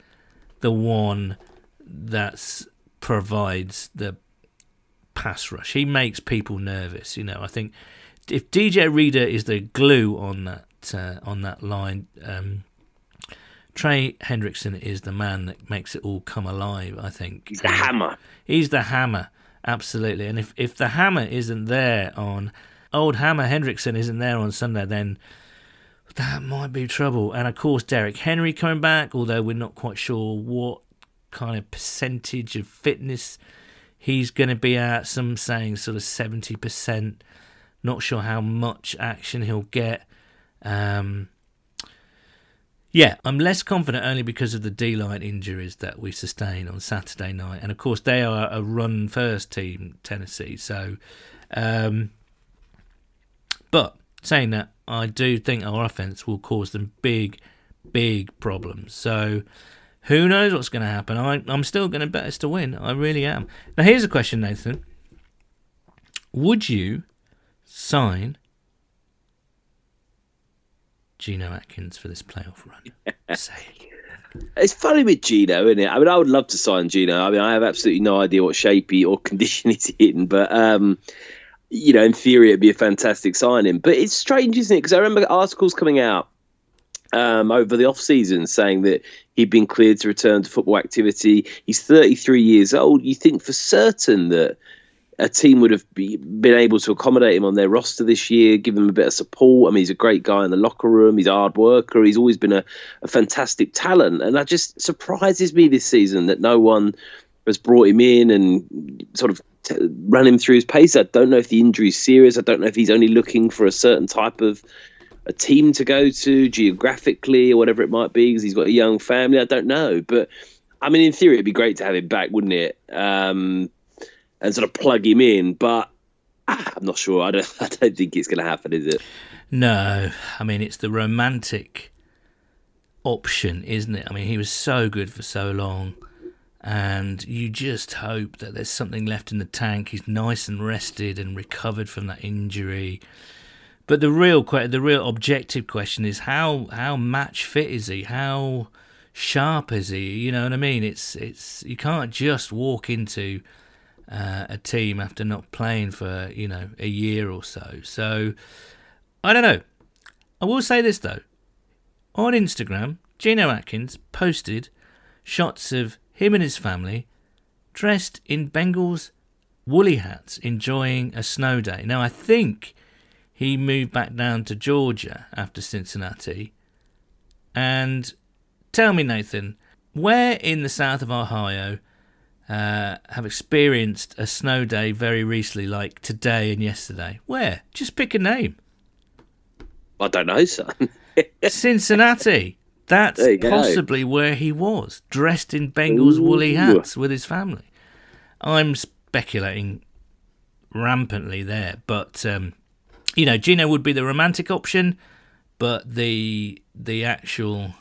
the one that provides the pass rush. He makes people nervous. You know, I think if DJ Reader is the glue on that uh, on that line, um, Trey Hendrickson is the man that makes it all come alive. I think He's the hammer. He's the hammer, absolutely. And if if the hammer isn't there on old Hammer Hendrickson isn't there on Sunday, then that might be trouble. And of course, Derrick Henry coming back, although we're not quite sure what kind of percentage of fitness he's going to be at. Some saying sort of seventy percent. Not sure how much action he'll get. Um, yeah, I'm less confident only because of the D line injuries that we sustained on Saturday night, and of course they are a run first team, Tennessee. So, um, but saying that, I do think our offense will cause them big, big problems. So, who knows what's going to happen? I, I'm still going to bet us to win. I really am. Now, here's a question, Nathan. Would you sign Geno Atkins for this playoff run? Say. It's funny with Geno, isn't it? I mean, I would love to sign Geno. I mean, I have absolutely no idea what shape he or condition he's in, but um, you know, in theory, it'd be a fantastic signing. But it's strange, isn't it? Because I remember articles coming out um, over the off season saying that he'd been cleared to return to football activity. He's 33 years old. You think for certain that a team would have be, been able to accommodate him on their roster this year, give him a bit of support. I mean, he's a great guy in the locker room. He's a hard worker. He's always been a, a fantastic talent. And that just surprises me this season that no one has brought him in and sort of t- ran him through his pace. I don't know if the injury is serious. I don't know if he's only looking for a certain type of a team to go to geographically or whatever it might be because he's got a young family. I don't know. But I mean, in theory, it'd be great to have him back, wouldn't it? Um, and sort of plug him in. But ah, I'm not sure. I don't. I don't think it's going to happen, is it? No, I mean it's the romantic option, isn't it? I mean he was so good for so long, and you just hope that there's something left in the tank. He's nice and rested and recovered from that injury. But the real the real objective question is how how match fit is he? How sharp is he? You know what I mean? It's it's you can't just walk into uh, a team after not playing for you know a year or so. So I don't know. I will say this though. On Instagram, Geno Atkins posted shots of him and his family dressed in Bengals woolly hats, enjoying a snow day. Now I think he moved back down to Georgia after Cincinnati. And tell me, Nathan, where in the south of Ohio uh, have experienced a snow day very recently, like today and yesterday? Where? Just pick a name. I don't know, son. Cincinnati. That's go. possibly where he was, dressed in Bengals woolly hats with his family. I'm speculating rampantly there, but um, you know, Geno would be the romantic option, but the the actual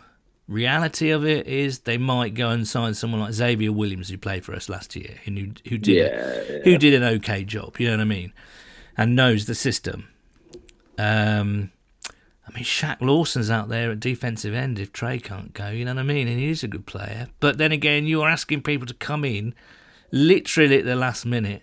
reality of it is they might go and sign someone like Xavier Williams who played for us last year and who who did Yeah, who did an okay job, you know what I mean, and knows the system. Um, I mean, Shaq Lawson's out there at defensive end if Trey can't go, you know what I mean? And he's a good player. But then again, you're asking people to come in literally at the last minute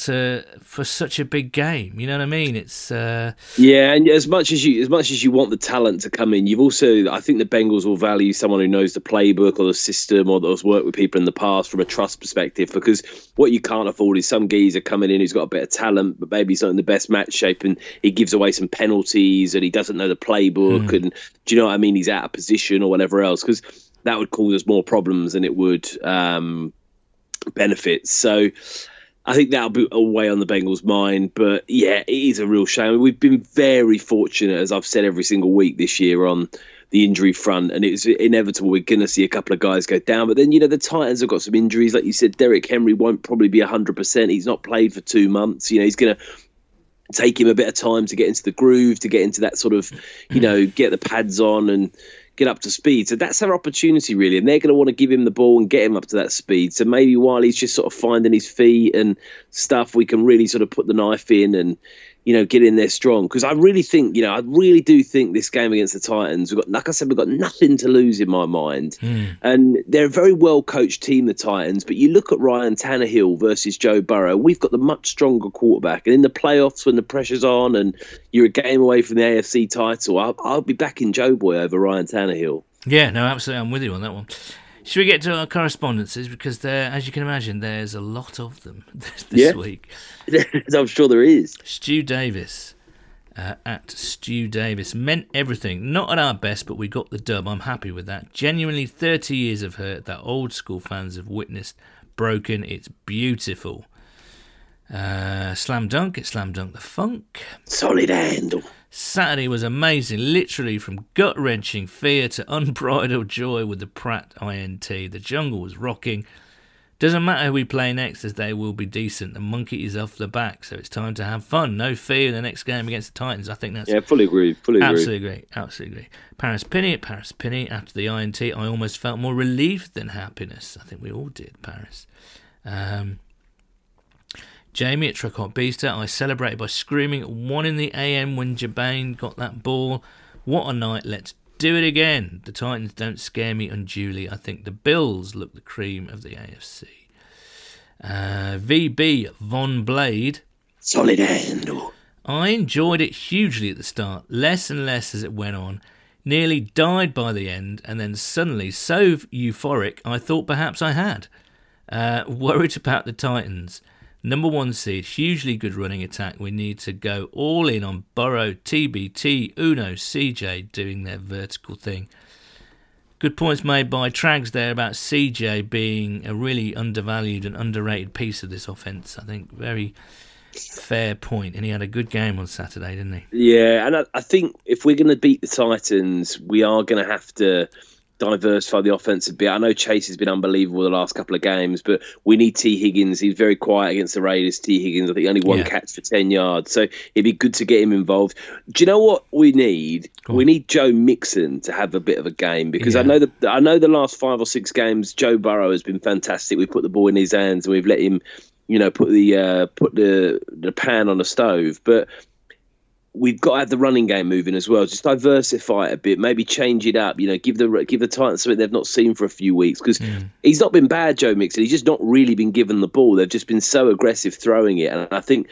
to for such a big game. You know what I mean? It's uh, Yeah, and as much as you as much as you want the talent to come in, you've also I think the Bengals will value someone who knows the playbook or the system or that's worked with people in the past from a trust perspective. Because what you can't afford is some geezer coming in who's got a bit of talent, but maybe he's not in the best match shape, and he gives away some penalties, and he doesn't know the playbook, and do you know what I mean? He's out of position or whatever else, because that would cause us more problems than it would um, benefits. So. I think that'll be away on the Bengals' mind. But yeah, it is a real shame. We've been very fortunate, as I've said every single week this year, on the injury front, and it's inevitable we're going to see a couple of guys go down. But then, you know, the Titans have got some injuries. Like you said, Derrick Henry won't probably be 100%. He's not played for two months. You know, he's going to take him a bit of time to get into the groove, to get into that sort of, you know, get the pads on and get up to speed. So that's our opportunity, really. And they're going to want to give him the ball and get him up to that speed. So maybe while he's just sort of finding his feet and stuff, we can really sort of put the knife in and, you know, get in there strong. Because I really think, you know, I really do think this game against the Titans, we've got, like I said, we've got nothing to lose in my mind. Hmm. And they're a very well coached team, the Titans. But you look at Ryan Tannehill versus Joe Burrow, we've got the much stronger quarterback. And in the playoffs, when the pressure's on and you're a game away from the AFC title, I'll, I'll be backing Joe Boy over Ryan Tannehill. yeah, no, absolutely, I'm with you on that one. Should we get to our correspondences because there, as you can imagine, there's a lot of them this, this Yeah. week. I'm sure there is. Stu Davis uh, at Stu Davis meant everything. Not at our best, but we got the dub. I'm happy with that. Genuinely, 30 years of hurt that old school fans have witnessed broken. It's beautiful. Uh, slam dunk, it's slam dunk the funk. Solid handle. Saturday was amazing, literally from gut wrenching fear to unbridled joy with the Pratt INT. The jungle was rocking. Doesn't matter who we play next, as they will be decent. The monkey is off the back, so it's time to have fun. No fear in the next game against the Titans. I think that's Yeah, fully agree. Fully agree. absolutely great. Absolutely agree. Paris Penny at Paris Penny after the INT, I almost felt more relief than happiness. I think we all did, Paris. Um, Jamie at Tricot Beaster, I celebrated by screaming at 1 in the AM when Jabane got that ball. What a night, let's do it again. The Titans don't scare me unduly. I think the Bills look the cream of the AFC. Uh, VB Von Blade, Solid handle. I enjoyed it hugely at the start, less and less as it went on. Nearly died by the end, and then suddenly so euphoric I thought perhaps I had. Uh, worried about the Titans. Number one seed, hugely good running attack. We need to go all in on Burrow, TBT, Uno, CJ doing their vertical thing. Good points made by Trags there about CJ being a really undervalued and underrated piece of this offense. I think very fair point. and he had a good game on Saturday, didn't he? Yeah, and I, I think if we're going to beat the Titans, we are going to have to diversify the offense a bit. I know Chase has been unbelievable the last couple of games, but we need T. Higgins. He's very quiet against the Raiders. T. Higgins, I think only one Yeah. catch for ten yards, so it'd be good to get him involved. Do you know what we need? Go on. We need Joe Mixon to have a bit of a game because I know that I know the last five or six games Joe Burrow has been fantastic. We put the ball in his hands and we've let him, you know, put the uh, put the the pan on the stove, but we've got to have the running game moving as well. Just diversify it a bit, maybe change it up. You know, give the give the Titans something they've not seen for a few weeks because mm. he's not been bad, Joe Mixon. He's just not really been given the ball. They've just been so aggressive throwing it, and I think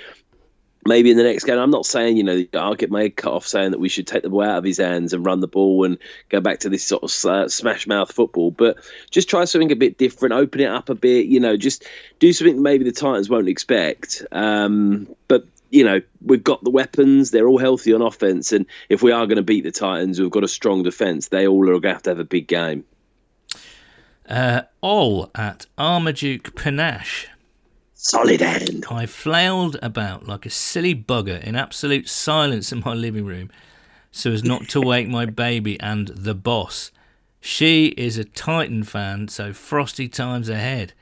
maybe in the next game. I'm not saying, you know, I'll get my head cut off saying that we should take the ball out of his hands and run the ball and go back to this sort of uh, smash mouth football, but just try something a bit different, open it up a bit, you know, just do something maybe the Titans won't expect. Um, but you know, we've got the weapons. They're all healthy on offense, and if we are going to beat the Titans, we've got a strong defense. They all are going to have to have a big game. Uh, all at Armaduke Panache Solid hand. I flailed about like a silly bugger in absolute silence in my living room so as not to wake my baby and the boss. She is a Titan fan, so frosty times ahead.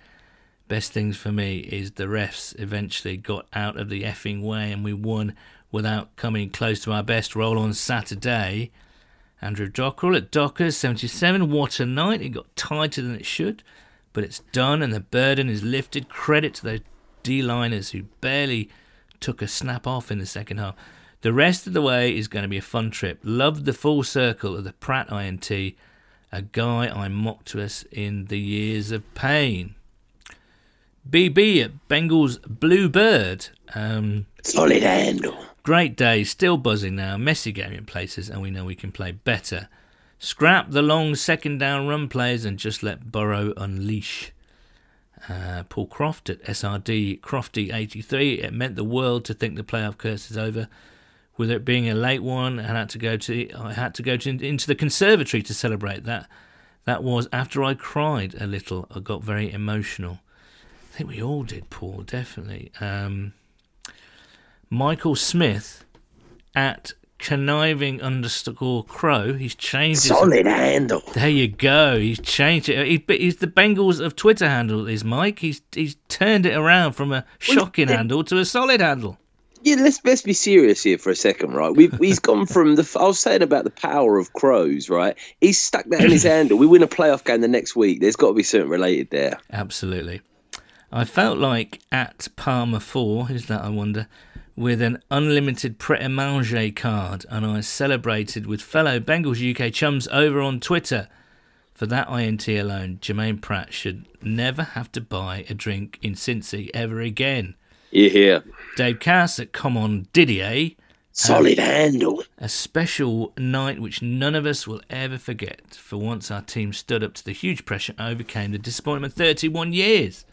Best things for me is the refs eventually got out of the effing way and we won without coming close to our best roll on Saturday. Andrew Dockrell at Dockers 77. What a night. It got tighter than it should but it's done and the burden is lifted. Credit to those D liners who barely took a snap off in the second half. The rest of the way is going to be a fun trip. Loved the full circle of the Pratt INT, a guy I mocked to us in the years of pain. BB at Bengals Bluebird. Um, Solid handle. Great day, still buzzing now. Messy game in places, and we know we can play better. Scrap the long second down run plays and just let Burrow unleash. Uh, Paul Croft at SRD Crofty83. It meant the world to think the playoff curse is over. With it being a late one, I had to go to I had to go to, into the conservatory to celebrate that. That was after I cried a little. I got very emotional. I think we all did, Paul. Definitely. Um, Michael Smith at conniving underscore crow. He's changed solid his, handle. There you go. He's changed it. He, he's the Bengals of Twitter handle. Is Mike? He's he's turned it around from a shocking well, handle to a solid handle. Yeah, let's let's be serious here for a second, right? We've he's gone from the. I was saying about the power of crows, right? He's stuck that in his handle. We win a playoff game the next week. There's got to be something related there. Absolutely. I felt like at Palmer Four. Who's that? I wonder with an unlimited Pret a Manger card, and I celebrated with fellow Bengals UK chums over on Twitter. For that INT alone, Jermaine Pratt should never have to buy a drink in Cincy ever again. You hear? Dave Cass at Come On Didier. Solid handle. A special night which none of us will ever forget. For once, our team stood up to the huge pressure and overcame the disappointment 31 years.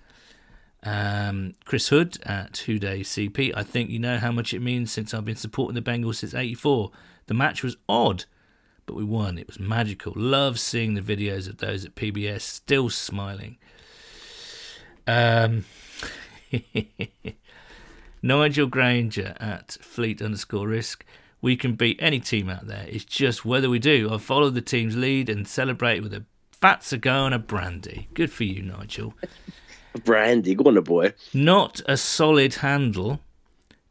Um, Chris Hood at Two Day CP. I think you know how much it means since I've been supporting the Bengals since '84. The match was odd, but we won. It was magical. Love seeing the videos of those at PBS still smiling. Um, Nigel Granger at Fleet underscore Risk. We can beat any team out there. It's just whether we do. I follow the team's lead and celebrate with a fat cigar and a brandy. Good for you, Nigel. Brandy, go on, boy. Not a solid handle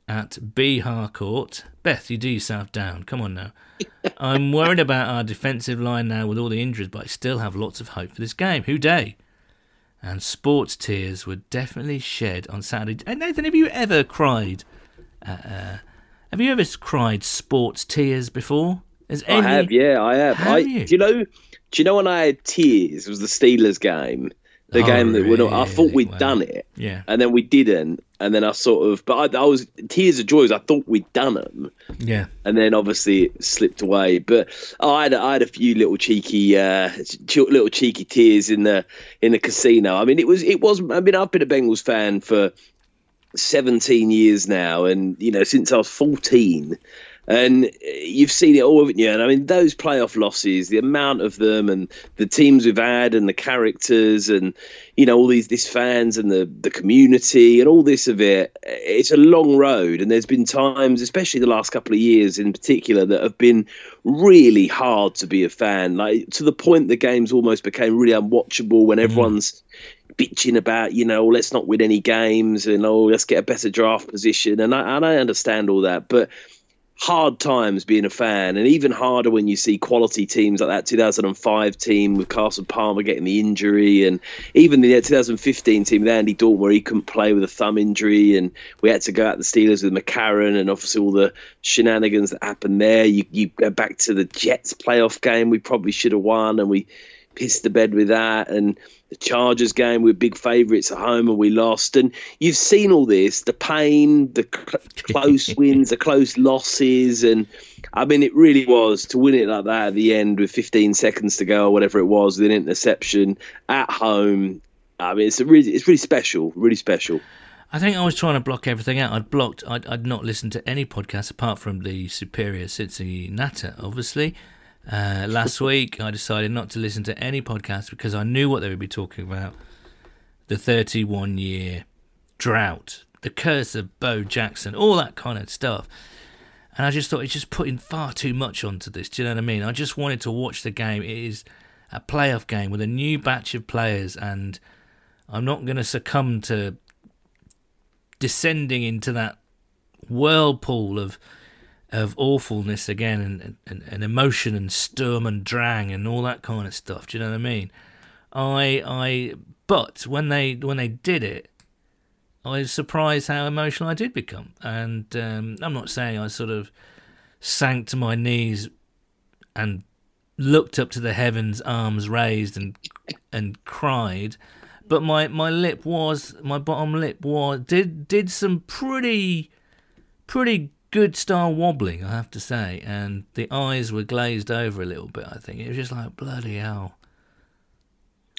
at B Harcourt. Beth, you do yourself down. Come on now. I'm worried about our defensive line now with all the injuries, but I still have lots of hope for this game. Who day? And sports tears were definitely shed on Saturday. And Nathan, have you ever cried? Uh, have you ever cried sports tears before? Has any... I have, yeah, I have. have I, you? Do you know? Do you know when I had tears? It was the Steelers game the oh, game that we really? I thought we'd wow. done it, yeah, and then we didn't, and then I sort of, but I, I, was tears of joy. I thought we'd done them, yeah, and then obviously it slipped away. But I had I had a few little cheeky, uh, little cheeky tears in the in the casino. I mean, it was it was. I mean, I've been a Bengals fan for 17 years now, and you know since I was 14 and you've seen it all, haven't you? And I mean, those playoff losses, the amount of them, and the teams we've had, and the characters, and you know, all these this fans and the the community, and all this of it. It's a long road, and there's been times, especially the last couple of years in particular, that have been really hard to be a fan. Like to the point the games almost became really unwatchable when mm. everyone's bitching about, you know, let's not win any games and oh, let's get a better draft position. And I, and I understand all that, but hard times being a fan, and even harder when you see quality teams like that 2005 team with Carson Palmer getting the injury, and even the 2015 team with Andy Dalton where he couldn't play with a thumb injury, and we had to go out the Steelers with McCarron, and obviously all the shenanigans that happened there. You you go back to the Jets playoff game, we probably should have won, and we pissed the bed with that, and the Chargers game, we are big favourites at home and we lost. And you've seen all this the pain, the cl- close wins, the close losses. And I mean, it really was to win it like that at the end with 15 seconds to go or whatever it was with an interception at home. I mean, it's a really, it's really special, really special. I think I was trying to block everything out. I'd blocked. I'd, I'd not listened to any podcast apart from the Superior Cincy Natter, obviously. Uh, last week, I decided not to listen to any podcast because I knew what they would be talking about the 31 year drought, the curse of Bo Jackson, all that kind of stuff. And I just thought it's just putting far too much onto this. Do you know what I mean? I just wanted to watch the game. It is a playoff game with a new batch of players, and I'm not going to succumb to descending into that whirlpool of of awfulness again and, and, and emotion and sturm and drang and all that kind of stuff. Do you know what I mean? I I but when they when they did it, I was surprised how emotional I did become. And um, I'm not saying I sort of sank to my knees and looked up to the heavens, arms raised and and cried. But my, my lip was my bottom lip was did did some pretty pretty good style wobbling, I have to say, and the eyes were glazed over a little bit. I think it was just like bloody hell.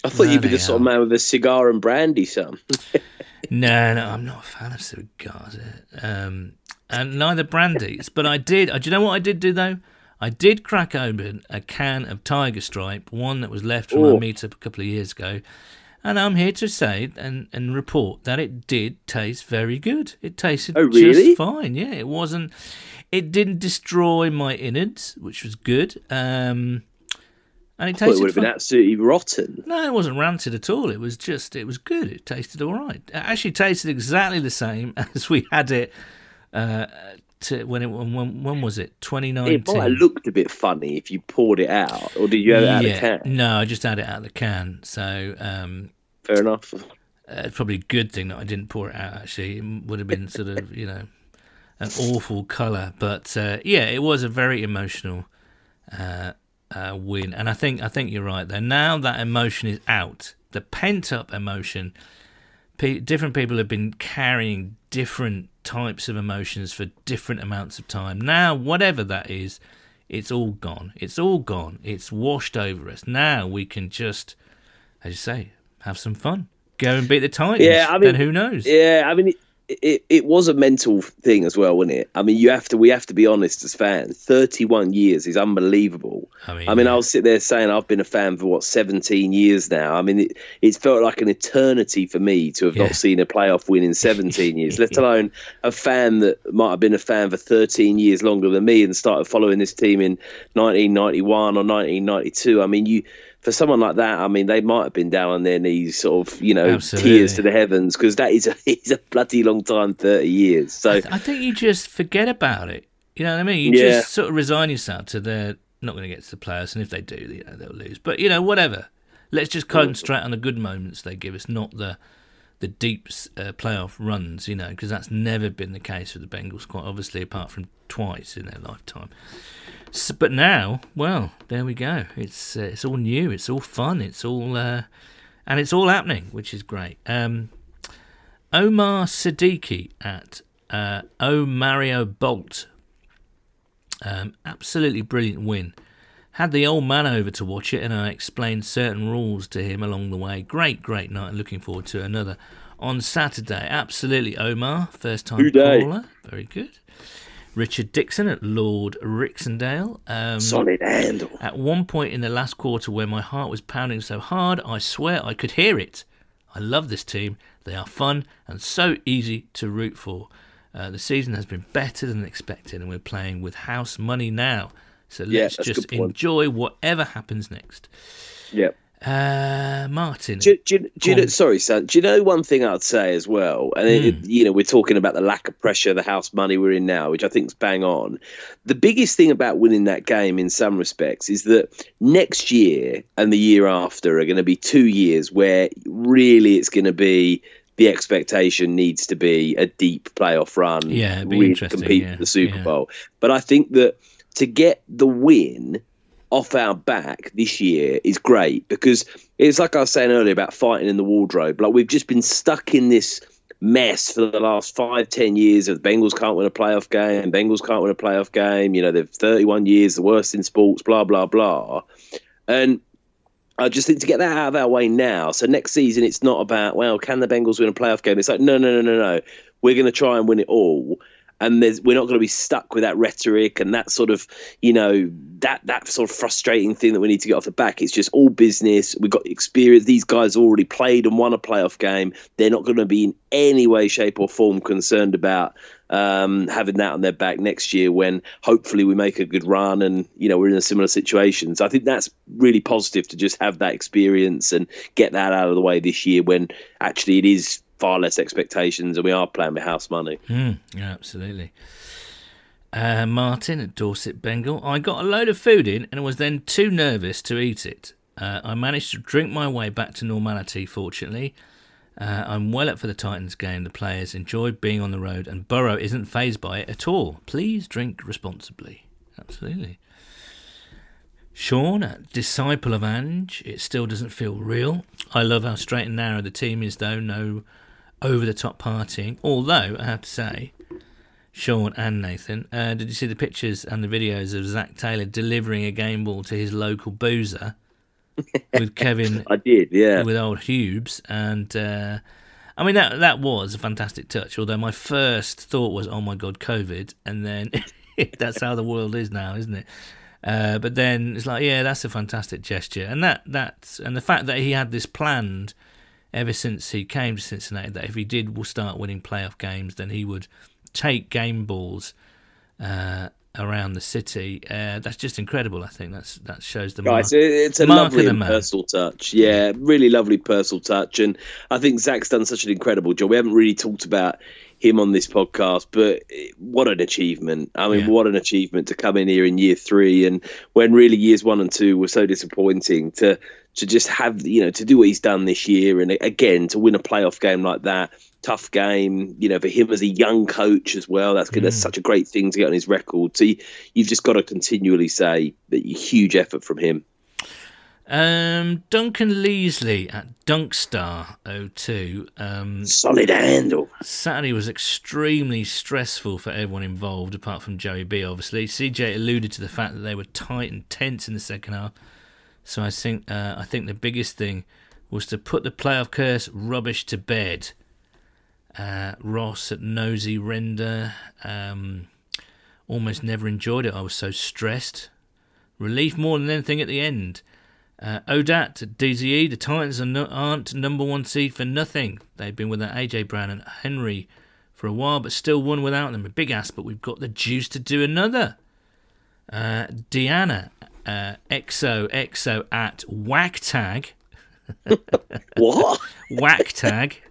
I thought bloody you'd be the hell. sort of man with a cigar and brandy, son. no, no, I'm not a fan of cigars, um, and neither brandies. but I did. Do you know what I did do though? I did crack open a can of Tiger Stripe, one that was left from Ooh. our meetup a couple of years ago, and I'm here to say and, and report that it did taste very good. It tasted oh, really? just fine. Yeah, it wasn't. It didn't destroy my innards, which was good. Um, and it tasted. it would have been absolutely rotten. No, it wasn't rancid at all. It was just. It was good. It tasted all right. It actually tasted exactly the same as we had it uh, to when it when when was it? Twenty nineteen. It might have looked a bit funny if you poured it out, or did you have it out of the can? No, I just had it out of the can. So um, fair enough. Uh, probably a good thing that I didn't pour it out. Actually, it would have been sort of you know an awful color, but uh, yeah, it was a very emotional uh, uh win, and I think I think you're right there. Now that emotion is out, the pent up emotion. Different people have been carrying different types of emotions for different amounts of time. Now, whatever that is, it's all gone. It's all gone. It's washed over us. Now we can just, as you say, have some fun. Go and beat the Titans. Yeah, I mean, then who knows? Yeah, I mean, it, it was a mental thing as well, wasn't it? I mean, you have to we have to be honest as fans. Thirty one years is unbelievable. I mean, I mean, yeah. I'll sit there saying I've been a fan for what seventeen years now. I mean, it, it's felt like an eternity for me to have yeah. not seen a playoff win in seventeen years, let alone a fan that might have been a fan for thirteen years longer than me and started following this team in nineteen ninety one or nineteen ninety two. I mean, you for someone like that, I mean, they might have been down on their knees, sort of, you know, Absolutely. tears to the heavens, because that is a, is a bloody long time, thirty years. So I, th- I, think you just forget about it. You know what I mean? You yeah. just sort of resign yourself to they're not going to get to the playoffs, and if they do, you know, they'll lose. But you know, whatever. Let's just mm. concentrate on the good moments they give us, not the the deep uh, playoff runs. You know, because that's never been the case for the Bengals, quite obviously, apart from twice in their lifetime. So, but now, well, there we go. It's uh, it's all new. It's all fun. It's all uh, and it's all happening, which is great. Um, Omar Siddiqui at uh, O Mario Bolt. Um, absolutely brilliant win. Had the old man over to watch it, and I explained certain rules to him along the way. Great, great night. Looking forward to another on Saturday. Absolutely, Omar, first time caller. Very good. Richard Dixon at Lord Rixendale. Um, Solid handle. At one point in the last quarter, where my heart was pounding so hard, I swear I could hear it. I love this team. They are fun and so easy to root for. Uh, the season has been better than expected, and we're playing with house money now. So let's yeah, just enjoy whatever happens next. Yep. Uh, Martin. Do, do, do, you know, sorry, son. Do you know one thing I'd say as well? And it, Hmm. you know, we're talking about the lack of pressure, the house money we're in now, which I think is bang on. The biggest thing about winning that game, in some respects, is that next year and the year after are going to be two years where really it's going to be the expectation needs to be a deep playoff run. Yeah, really interesting, compete yeah, for the Super yeah. Bowl. But I think that to get the win off our back this year is great because it's like I was saying earlier about fighting in the wardrobe. Like we've just been stuck in this mess for the last five, ten years of Bengals can't win a playoff game, Bengals can't win a playoff game. You know, they've 31 years, the worst in sports, blah, blah, blah. And I just think to get that out of our way now. So next season, it's not about, well, can the Bengals win a playoff game? It's like, no, no, no, no, no. We're going to try and win it all. And we're not going to be stuck with that rhetoric and that sort of, you know, that that sort of frustrating thing that we need to get off the back. It's just all business. We've got experience. These guys already played and won a playoff game. They're not going to be in any way, shape, or form concerned about um, having that on their back next year when hopefully we make a good run and you know we're in a similar situation. So I think that's really positive to just have that experience and get that out of the way this year when actually it is far less expectations and we are playing with house money. Mm, yeah, absolutely. Uh, Martin at Dorset Bengal. I got a load of food in and was then too nervous to eat it. Uh, I managed to drink my way back to normality, fortunately. Uh, I'm well up for the Titans game. The players enjoy being on the road, and Burrow isn't phased by it at all. Please drink responsibly. Absolutely. Sean, disciple of Ange, it still doesn't feel real. I love how straight and narrow the team is, though, no over the top partying. Although, I have to say, Sean and Nathan, uh, did you see the pictures and the videos of Zac Taylor delivering a game ball to his local boozer with Kevin I did, yeah. with old Hubes, and uh, I mean that that was a fantastic touch. Although my first thought was, "Oh my God, COVID," and then that's how the world is now, isn't it? Uh, but then it's like, yeah, that's a fantastic gesture, and that that's and the fact that he had this planned ever since he came to Cincinnati, that if he did will start winning playoff games, then he would take game balls. Uh, around the city, uh, that's just incredible. I think that's that shows the mark. Right, so it's a Mark lovely the and man. personal touch. Yeah, really lovely personal touch. And I think Zac's done such an incredible job. We haven't really talked about him on this podcast, but what an achievement. I mean, Yeah. what an achievement to come in here in year three and when really years one and two were so disappointing to to just have you know to do what he's done this year and again to win a playoff game like that. Tough game you know for him as a young coach as well. That's good. That's mm. such a great thing to get on his record. So you, you've just got to continually say that huge effort from him Um, Duncan Leasley at Dunkstar02. Um, solid handle Saturday was extremely stressful for everyone involved, apart from Joey B. Obviously, CJ alluded to the fact that they were tight and tense in the second half. So I think uh, I think the biggest thing was to put the playoff curse rubbish to bed. Uh, Ross at Nosy Render um, almost never enjoyed it. I was so stressed. Relief more than anything at the end. Uh, Odat at DZE, the Titans are no, aren't number one seed for nothing. They've been without AJ Brown and Henry for a while, but still won without them. A big ass, but we've got the juice to do another. Uh, Deanna, uh, XO, XO at Whack Tag. what Whack Tag.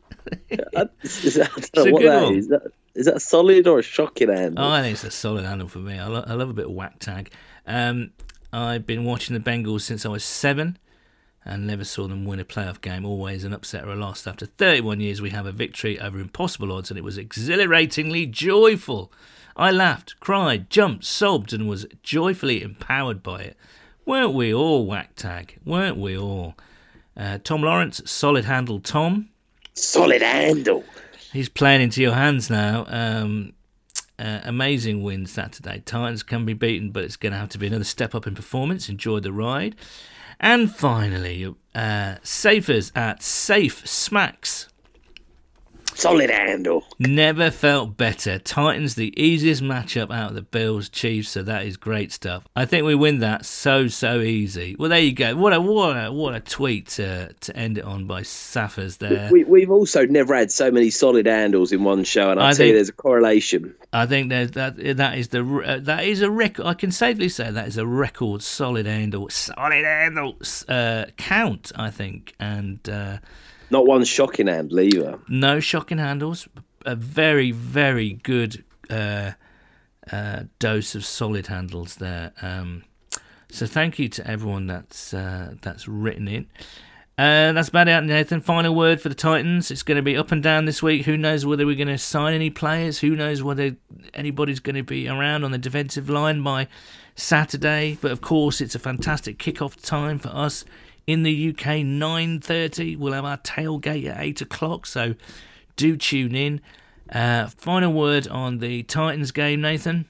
is that, I don't a know what is, that, is that a solid or a shocking handle Oh, I think it's a solid handle for me. I, lo- I love a bit of whack tag. Um, I've been watching the Bengals since I was seven and never saw them win a playoff game. Always an upset or a loss. After 31 years, we have a victory over impossible odds, and it was exhilaratingly joyful. I laughed, cried, jumped, sobbed, and was joyfully empowered by it. Weren't we all, whack tag? Weren't we all? Uh, Tom Lawrence, solid handle Tom. solid handle He's playing into your hands now. Um, uh, amazing win Saturday. Titans can be beaten, but it's going to have to be another step up in performance. Enjoy the ride. And finally, uh, Safers at Safe Smacks. Solid handle. Never felt better. Titans the easiest matchup out of the Bills Chiefs, so that is great stuff. I think we win that so so easy. Well, there you go. What a what a what a tweet to to end it on by Saffers there. We, we've also never had so many solid handles in one show, and I'll I tell think- you, there's a correlation. I think there's that that is the uh, that is a record. I can safely say that is a record solid handle solid handle uh, count. I think and. Uh, Not one shocking handle either. no shocking handles. A very, very good uh, uh, dose of solid handles there. Um, so thank you to everyone that's uh, that's written in. Uh, that's about it, Nathan. Final word for the Titans. It's going to be up and down this week. Who knows whether we're going to sign any players? Who knows whether anybody's going to be around on the defensive line by Saturday? But of course, it's a fantastic kickoff time for us in the UK. Nine thirty. We'll have our tailgate at eight o'clock. So do tune in. Uh, final word on the Titans game, Nathan.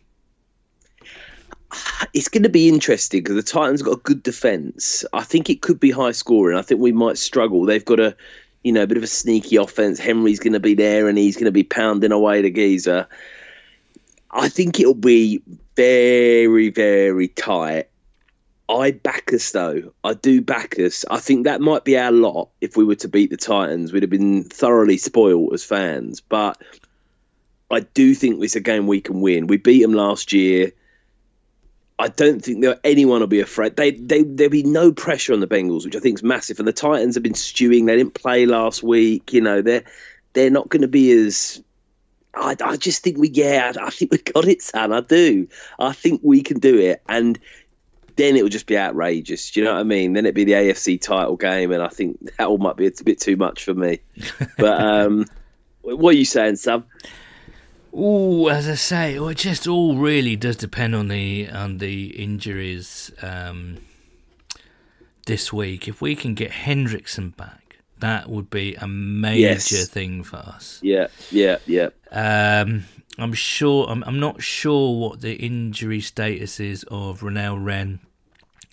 It's going to be interesting because the Titans got a good defense. I think it could be high scoring. I think we might struggle. They've got a, you know, a bit of a sneaky offense. Henry's going to be there and he's going to be pounding away the geezer. I think it'll be very, very tight. I back us though. I do back us. I think that might be our lot if we were to beat the Titans. We'd have been thoroughly spoiled as fans. But I do think it's a game we can win. We beat them last year. I don't think there anyone will be afraid. They they there'll be no pressure on the Bengals, which I think is massive. And the Titans have been stewing. They didn't play last week. You know they're they're not going to be as. I, I just think we yeah I think we got it, Sam. I do. I think we can do it, and then it will just be outrageous. Do you know what I mean? Then it'd be the AFC title game, and I think that all might be a bit too much for me. But um, what are you saying, Sam? Oh, as I say, well, it just all really does depend on the on the injuries um, this week. If we can get Hendrickson back, that would be a major Yes. thing for us. Yeah, yeah, yeah. Um, I'm sure. I'm, I'm not sure what the injury status is of Renell Wren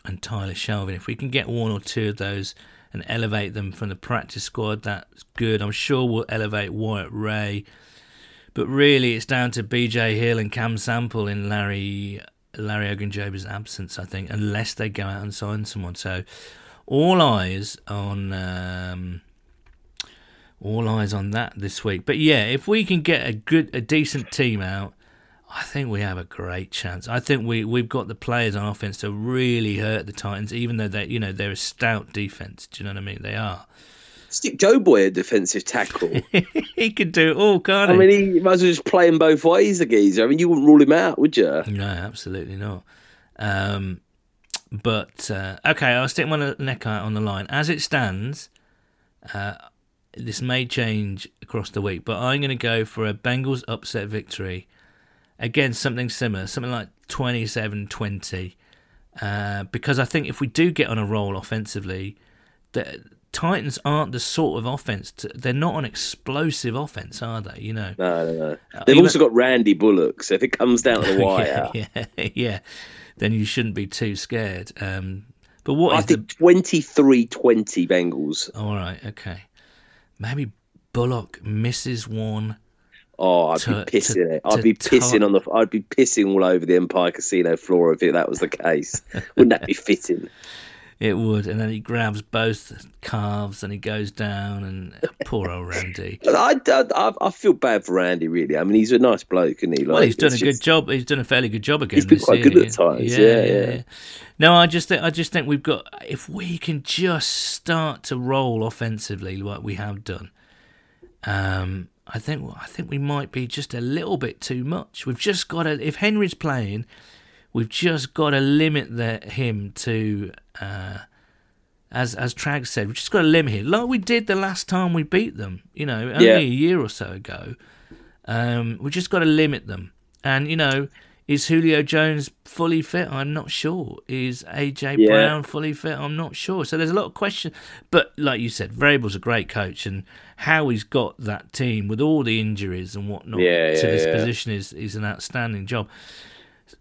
and Tyler Shelvin. If we can get one or two of those and elevate them from the practice squad, that's good. I'm sure we'll elevate Wyatt Ray. But really, it's down to BJ Hill and Cam Sample in Larry Larry Ogunjobi's absence, I think, unless they go out and sign someone. So, all eyes on um, all eyes on that this week. But yeah, if we can get a good, a decent team out, I think we have a great chance. I think we we've got the players on offense to really hurt the Titans, even though they you know they're a stout defense. Do you know what I mean? They are. Stick Joe Boy a defensive tackle. he could do it all, can't I he? mean, he might as well just play him both ways, the geezer. I mean, you wouldn't rule him out, would you? No, absolutely not. Um, but uh, okay, I'll stick my neck out on the line. As it stands, uh, this may change across the week, but I'm going to go for a Bengals upset victory. Again, something similar, something like 27 20. Uh, because I think if we do get on a roll offensively, the Titans aren't the sort of offense. To, they're not an explosive offense, are they? You know, No, no, no. They've even- also got Randy Bullock, so if it comes down to the wire, yeah, yeah, yeah, then you shouldn't be too scared. Um, but what I the think 23 20 Bengals. All right, okay. Maybe Bullock misses one. Oh, I'd To- be pissing to- it. I'd to be pissing on the. I'd be pissing all over the Empire Casino floor if it, that was the case. Wouldn't that be fitting? It would, and then he grabs both calves and he goes down, and poor old Randy. I, I, I feel bad for Randy, really. I mean, he's a nice bloke, isn't he? Like, Well, he's done a it's good job. He's done a fairly good job again. He's been quite good at times, yeah, yeah. No, I just think I just think we've got if we can just start to roll offensively like we have done. Um, I think I think we might be just a little bit too much. We've just got to if Henry's playing, we've just got to limit the, him to. Uh, as as Trag said, we've just got to limit him, like we did the last time we beat them. You know, only Yeah. a year or so ago. Um, we just got to limit them. And you know, is Julio Jones fully fit? I'm not sure. Is AJ Yeah. Brown fully fit? I'm not sure. So there's a lot of questions. But like you said, Vrabel's a great coach, and how he's got that team with all the injuries and whatnot Yeah, to yeah, this yeah. position is is an outstanding job.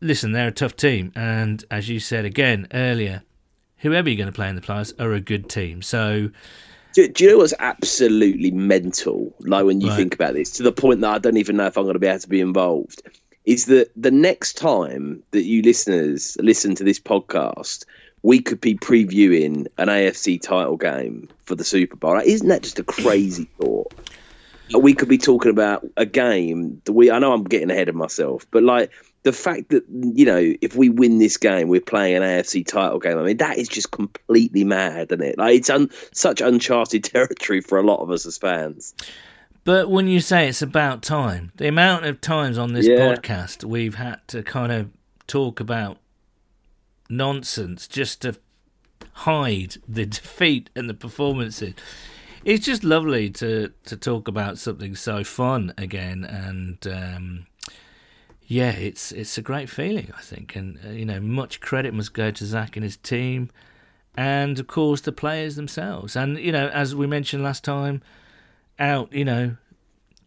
Listen, they're a tough team, and as you said again earlier, whoever you're going to play in the playoffs are a good team. So Do, do, you know what's absolutely mental? Like when you Right. think about this, to the point that I don't even know if I'm going to be able to be involved, is that the next time that you listeners listen to this podcast, we could be previewing an AFC title game for the Super Bowl. Like, isn't that just a crazy thought? Like, we could be talking about a game that we. I know I'm getting ahead of myself, but like the fact that you know if we win this game, we're playing an AFC title game. I mean, that is just completely mad, isn't it? Like it's un, such uncharted territory for a lot of us as fans. But when you say it's about time, the amount of times on this Yeah. podcast we've had to kind of talk about nonsense just to hide the defeat and the performances. It's just lovely to, to talk about something so fun again, and um, yeah, it's it's a great feeling, I think, and uh, you know, much credit must go to Zac and his team, and of course the players themselves, and you know, as we mentioned last time, out, you know,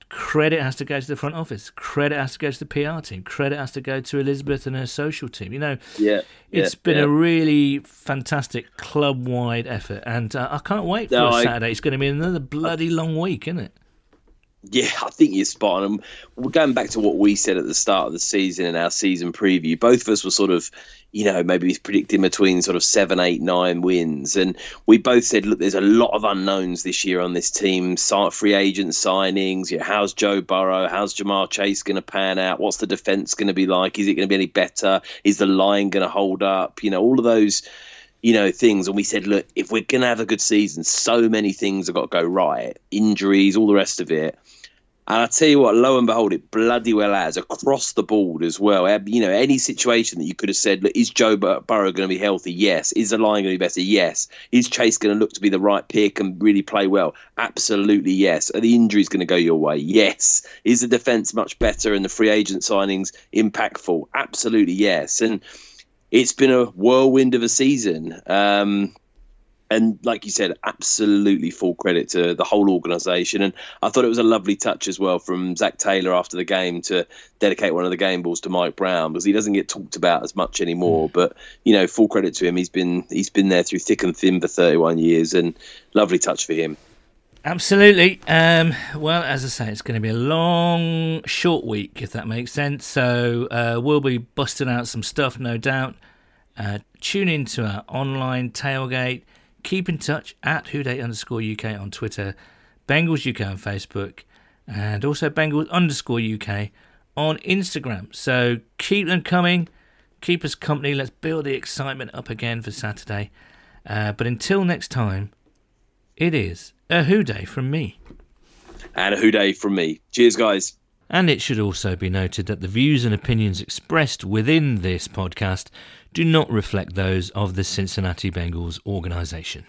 credit has to go to the front office, credit has to go to the PR team, credit has to go to Elizabeth and her social team. You know, Yeah, it's yeah, been yeah. a really fantastic club wide effort, and uh, I can't wait for No, I- Saturday. It's going to be another bloody long week, isn't it? Yeah, I think you're spot on. We're going back to what we said at the start of the season in our season preview. Both of us were sort of, you know, maybe predicting between sort of seven, eight, nine wins. And we both said, look, there's a lot of unknowns this year on this team. Free agent signings. You know, how's Joe Burrow? How's Ja'Marr Chase going to pan out? What's the defense going to be like? Is it going to be any better? Is the line going to hold up? You know, all of those you know, things. And we said, look, if we're going to have a good season, so many things have got to go right injuries, all the rest of it. And I tell you what, lo and behold, it bloody well has across the board as well. You know, any situation that you could have said, look, is Joe Burrow going to be healthy? Yes. Is the line going to be better? Yes. Is Chase going to look to be the right pick and really play well? Absolutely yes. Are the injuries going to go your way? Yes. Is the defense much better and the free agent signings impactful? Absolutely yes. And it's been a whirlwind of a season. Um, and like you said, absolutely full credit to the whole organisation. And I thought it was a lovely touch as well from Zac Taylor after the game to dedicate one of the game balls to Mike Brown because he doesn't get talked about as much anymore. But you know, full credit to him. He's been he's been there through thick and thin for 31 years, and lovely touch for him. Absolutely. Um, well, as I say, it's going to be a long, short week, if that makes sense. So uh, we'll be busting out some stuff, no doubt. Uh, tune in to our online tailgate. Keep in touch at Whodate underscore UK on Twitter, Bengals UK on Facebook, and also Bengals underscore UK on Instagram. So keep them coming. Keep us company. Let's build the excitement up again for Saturday. Uh, but until next time, it is a Who Dey from me. And a Who Dey from me. Cheers, guys. And it should also be noted that the views and opinions expressed within this podcast do not reflect those of the Cincinnati Bengals organisation.